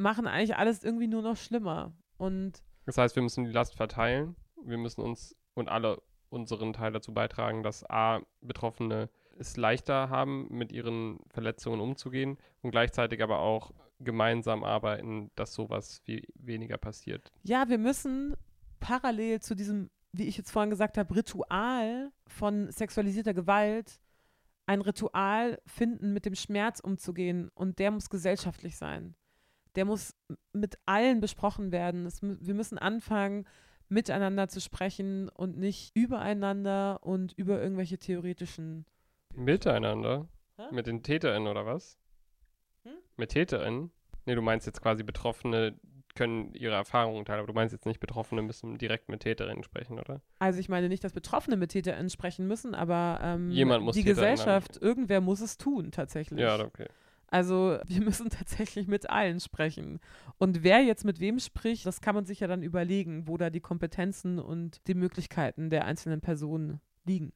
[SPEAKER 1] machen eigentlich alles irgendwie nur noch schlimmer. Und
[SPEAKER 6] das heißt, wir müssen die Last verteilen. Wir müssen uns und alle unseren Teil dazu beitragen, dass A, Betroffene es leichter haben, mit ihren Verletzungen umzugehen und gleichzeitig aber auch gemeinsam arbeiten, dass sowas viel weniger passiert.
[SPEAKER 1] Ja, wir müssen parallel zu diesem, wie ich jetzt vorhin gesagt habe, Ritual von sexualisierter Gewalt ein Ritual finden, mit dem Schmerz umzugehen und der muss gesellschaftlich sein. Der muss mit allen besprochen werden. Es, wir müssen anfangen, miteinander zu sprechen und nicht übereinander und über irgendwelche theoretischen.
[SPEAKER 6] Miteinander? Hä? Mit den TäterInnen oder was? Hm? Mit TäterInnen? Nee, du meinst jetzt quasi Betroffene können ihre Erfahrungen teilen, aber du meinst jetzt nicht, Betroffene müssen direkt mit TäterInnen sprechen, oder?
[SPEAKER 1] Also ich meine nicht, dass Betroffene mit TäterInnen sprechen müssen, aber ähm,
[SPEAKER 6] Jemand muss
[SPEAKER 1] die Gesellschaft, irgendwer muss es tun, tatsächlich.
[SPEAKER 6] Ja, okay.
[SPEAKER 1] Also wir müssen tatsächlich mit allen sprechen. Und wer jetzt mit wem spricht, das kann man sich ja dann überlegen, wo da die Kompetenzen und die Möglichkeiten der einzelnen Personen liegen.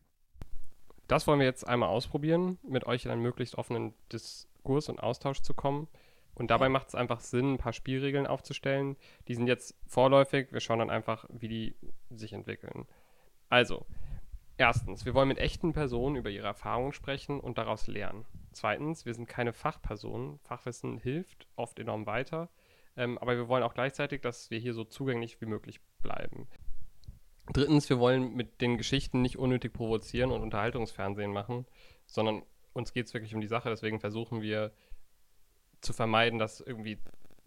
[SPEAKER 6] Das wollen wir jetzt einmal ausprobieren, mit euch in einen möglichst offenen Diskurs und Austausch zu kommen. Und dabei macht es einfach Sinn, ein paar Spielregeln aufzustellen. Die sind jetzt vorläufig. Wir schauen dann einfach, wie die sich entwickeln. Also, erstens, wir wollen mit echten Personen über ihre Erfahrungen sprechen und daraus lernen. Zweitens, wir sind keine Fachpersonen. Fachwissen hilft oft enorm weiter. Ähm, aber wir wollen auch gleichzeitig, dass wir hier so zugänglich wie möglich bleiben. Drittens, wir wollen mit den Geschichten nicht unnötig provozieren und Unterhaltungsfernsehen machen, sondern uns geht es wirklich um die Sache. Deswegen versuchen wir zu vermeiden, das irgendwie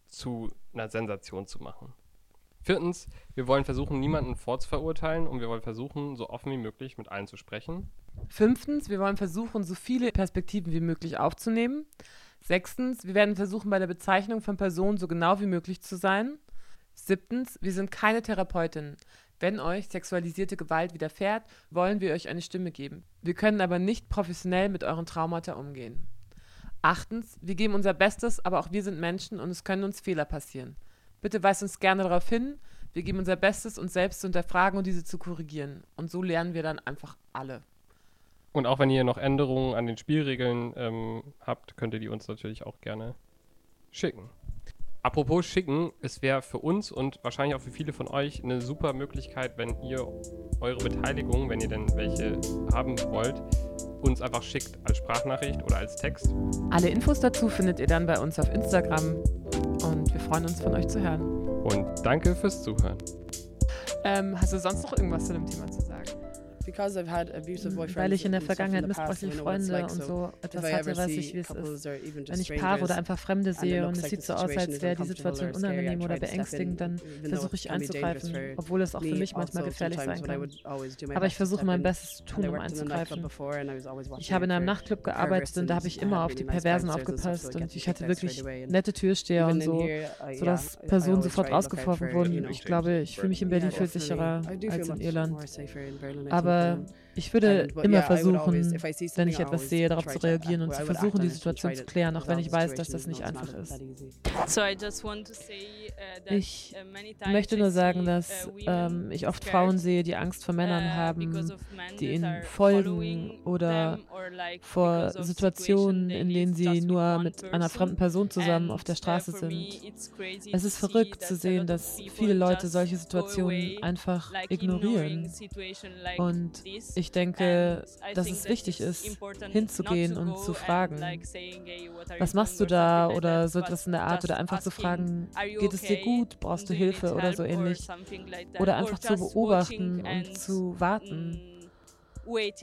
[SPEAKER 6] zu einer Sensation zu machen. Viertens, wir wollen versuchen, niemanden vorzuverurteilen und wir wollen versuchen, so offen wie möglich mit allen zu sprechen.
[SPEAKER 1] Fünftens, wir wollen versuchen, so viele Perspektiven wie möglich aufzunehmen. Sechstens, wir werden versuchen, bei der Bezeichnung von Personen so genau wie möglich zu sein. Siebtens, wir sind keine Therapeutin. Wenn euch sexualisierte Gewalt widerfährt, wollen wir euch eine Stimme geben. Wir können aber nicht professionell mit euren Traumata umgehen. Achtens, wir geben unser Bestes, aber auch wir sind Menschen und es können uns Fehler passieren. Bitte weist uns gerne darauf hin. Wir geben unser Bestes, uns selbst zu hinterfragen und diese zu korrigieren. Und so lernen wir dann einfach alle.
[SPEAKER 6] Und auch wenn ihr noch Änderungen an den Spielregeln ähm, habt, könnt ihr die uns natürlich auch gerne schicken. Apropos schicken, es wäre für uns und wahrscheinlich auch für viele von euch eine super Möglichkeit, wenn ihr eure Beteiligung, wenn ihr denn welche haben wollt, uns einfach schickt als Sprachnachricht oder als Text.
[SPEAKER 1] Alle Infos dazu findet ihr dann bei uns auf Instagram und wir freuen uns von euch zu hören.
[SPEAKER 6] Und danke fürs Zuhören.
[SPEAKER 1] Ähm, hast du sonst noch irgendwas zu dem Thema zu sagen?
[SPEAKER 35] Weil
[SPEAKER 1] ich in der Vergangenheit missbräuchliche Freunde und so etwas hatte, weiß ich, wie es ist. Wenn ich Paare oder einfach Fremde sehe und es sieht so aus, als wäre die Situation unangenehm oder beängstigend, dann versuche ich einzugreifen, obwohl es auch für mich manchmal also gefährlich sein kann. Aber ich versuche mein Bestes zu tun, um einzugreifen. Ich habe in einem Nachtclub gearbeitet und da habe ich immer auf die Perversen aufgepasst und ich hatte wirklich nette Türsteher und so, sodass Personen sofort rausgeworfen wurden. Ich glaube, ich fühle mich in Berlin viel sicherer als in Irland. Aber uh, ich würde immer versuchen, wenn ich etwas sehe, darauf zu reagieren und zu versuchen, die Situation zu klären, auch wenn ich weiß, dass das nicht einfach ist. Uh, ich uh, möchte nur sagen, dass uh, ähm, ich oft Frauen sehe, die Angst vor Männern haben, die ihnen folgen oder vor Situationen, in denen sie nur mit einer fremden Person zusammen auf der Straße sind. Es ist verrückt zu sehen, dass viele Leute solche Situationen einfach ignorieren. Und ich denke, dass es wichtig ist, hinzugehen und zu fragen, was machst du da oder so etwas in der Art oder einfach zu fragen, geht es dir gut, brauchst du Hilfe oder so ähnlich. Oder einfach zu beobachten und zu warten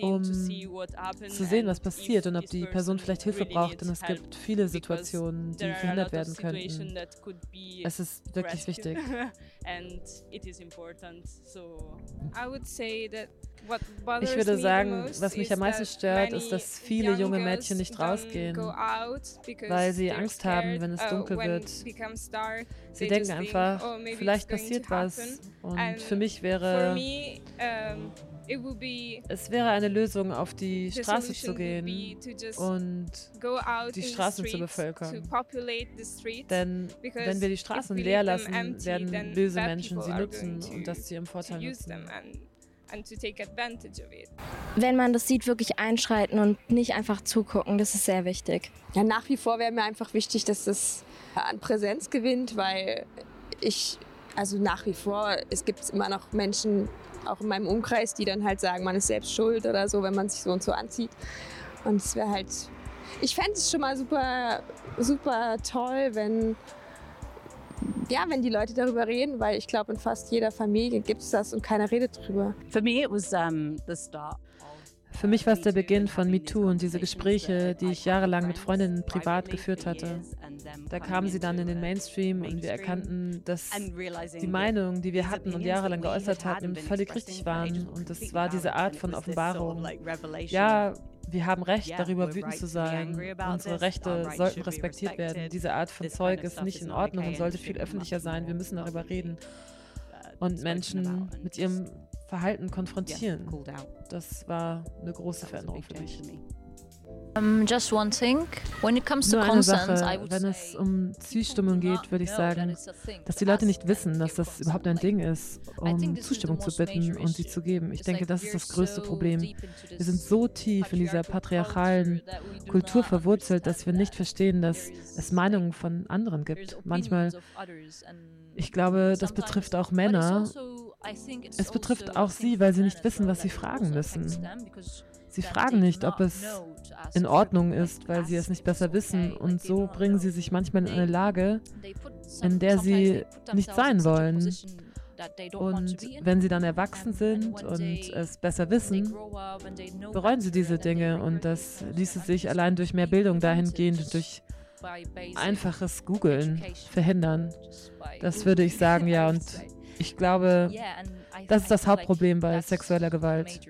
[SPEAKER 1] um zu sehen, was passiert und ob die Person vielleicht Hilfe braucht. Denn es gibt viele Situationen, die verhindert werden könnten. Es ist wirklich wichtig. Ich würde sagen, was mich am meisten stört, ist, dass viele junge Mädchen nicht rausgehen, weil sie Angst haben, wenn es uh, dunkel wird. Sie denken einfach, oh, vielleicht passiert was. Und für mich wäre es wäre eine Lösung, auf die Straße zu gehen und die Straßen zu bevölkern. Denn wenn wir die Straßen leer lassen, werden böse Menschen sie nutzen und das zu ihrem Vorteil nutzen.
[SPEAKER 17] Wenn man das sieht, wirklich einschreiten und nicht einfach zugucken, das ist sehr wichtig.
[SPEAKER 21] Ja, nach wie vor wäre mir einfach wichtig, dass das an Präsenz gewinnt, weil ich, also nach wie vor, es gibt immer noch Menschen, auch in meinem Umkreis, die dann halt sagen, man ist selbst schuld oder so, wenn man sich so und so anzieht. Und es wäre halt, ich fände es schon mal super, super toll, wenn, ja, wenn die Leute darüber reden, weil ich glaube, in fast jeder Familie gibt es das und keiner redet drüber.
[SPEAKER 27] For me, it was um, the start.
[SPEAKER 1] Für mich war es der Beginn von MeToo und diese Gespräche, die ich jahrelang mit Freundinnen privat geführt hatte. Da kamen sie dann in den Mainstream und wir erkannten, dass die Meinungen, die wir hatten und jahrelang geäußert hatten, völlig richtig waren. Und es war diese Art von Offenbarung. Ja, wir haben Recht, darüber wütend zu sein. Unsere Rechte sollten respektiert werden. Diese Art von Zeug ist nicht in Ordnung und sollte viel öffentlicher sein. Wir müssen darüber reden und Menschen mit ihrem Verhalten konfrontieren. Das war eine große Veränderung für mich.
[SPEAKER 13] Um, just one thing. When it comes to
[SPEAKER 1] Nur eine
[SPEAKER 13] consent, I
[SPEAKER 1] Sache,
[SPEAKER 13] would
[SPEAKER 1] wenn es um Zustimmung geht, würde ich sagen, dass die Leute nicht wissen, dass das überhaupt ein Ding ist, um Zustimmung zu bitten und sie zu geben. Ich denke, das ist das größte Problem. Wir sind so tief in dieser patriarchalen Kultur verwurzelt, dass wir nicht verstehen, dass es Meinungen von anderen gibt. Manchmal, ich glaube, das betrifft auch Männer. Es betrifft auch sie, weil sie nicht wissen, was sie fragen müssen. Sie fragen nicht, ob es in Ordnung ist, weil sie es nicht besser wissen. Und so bringen sie sich manchmal in eine Lage, in der sie nicht sein wollen. Und wenn sie dann erwachsen sind und es besser wissen, bereuen sie diese Dinge. Und das ließe sich allein durch mehr Bildung dahingehend, durch einfaches Googeln verhindern. Das würde ich sagen, ja. Und ich glaube, das ist das Hauptproblem bei sexueller Gewalt.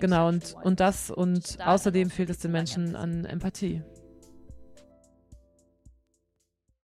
[SPEAKER 1] Genau, und, und das und außerdem fehlt es den Menschen an Empathie.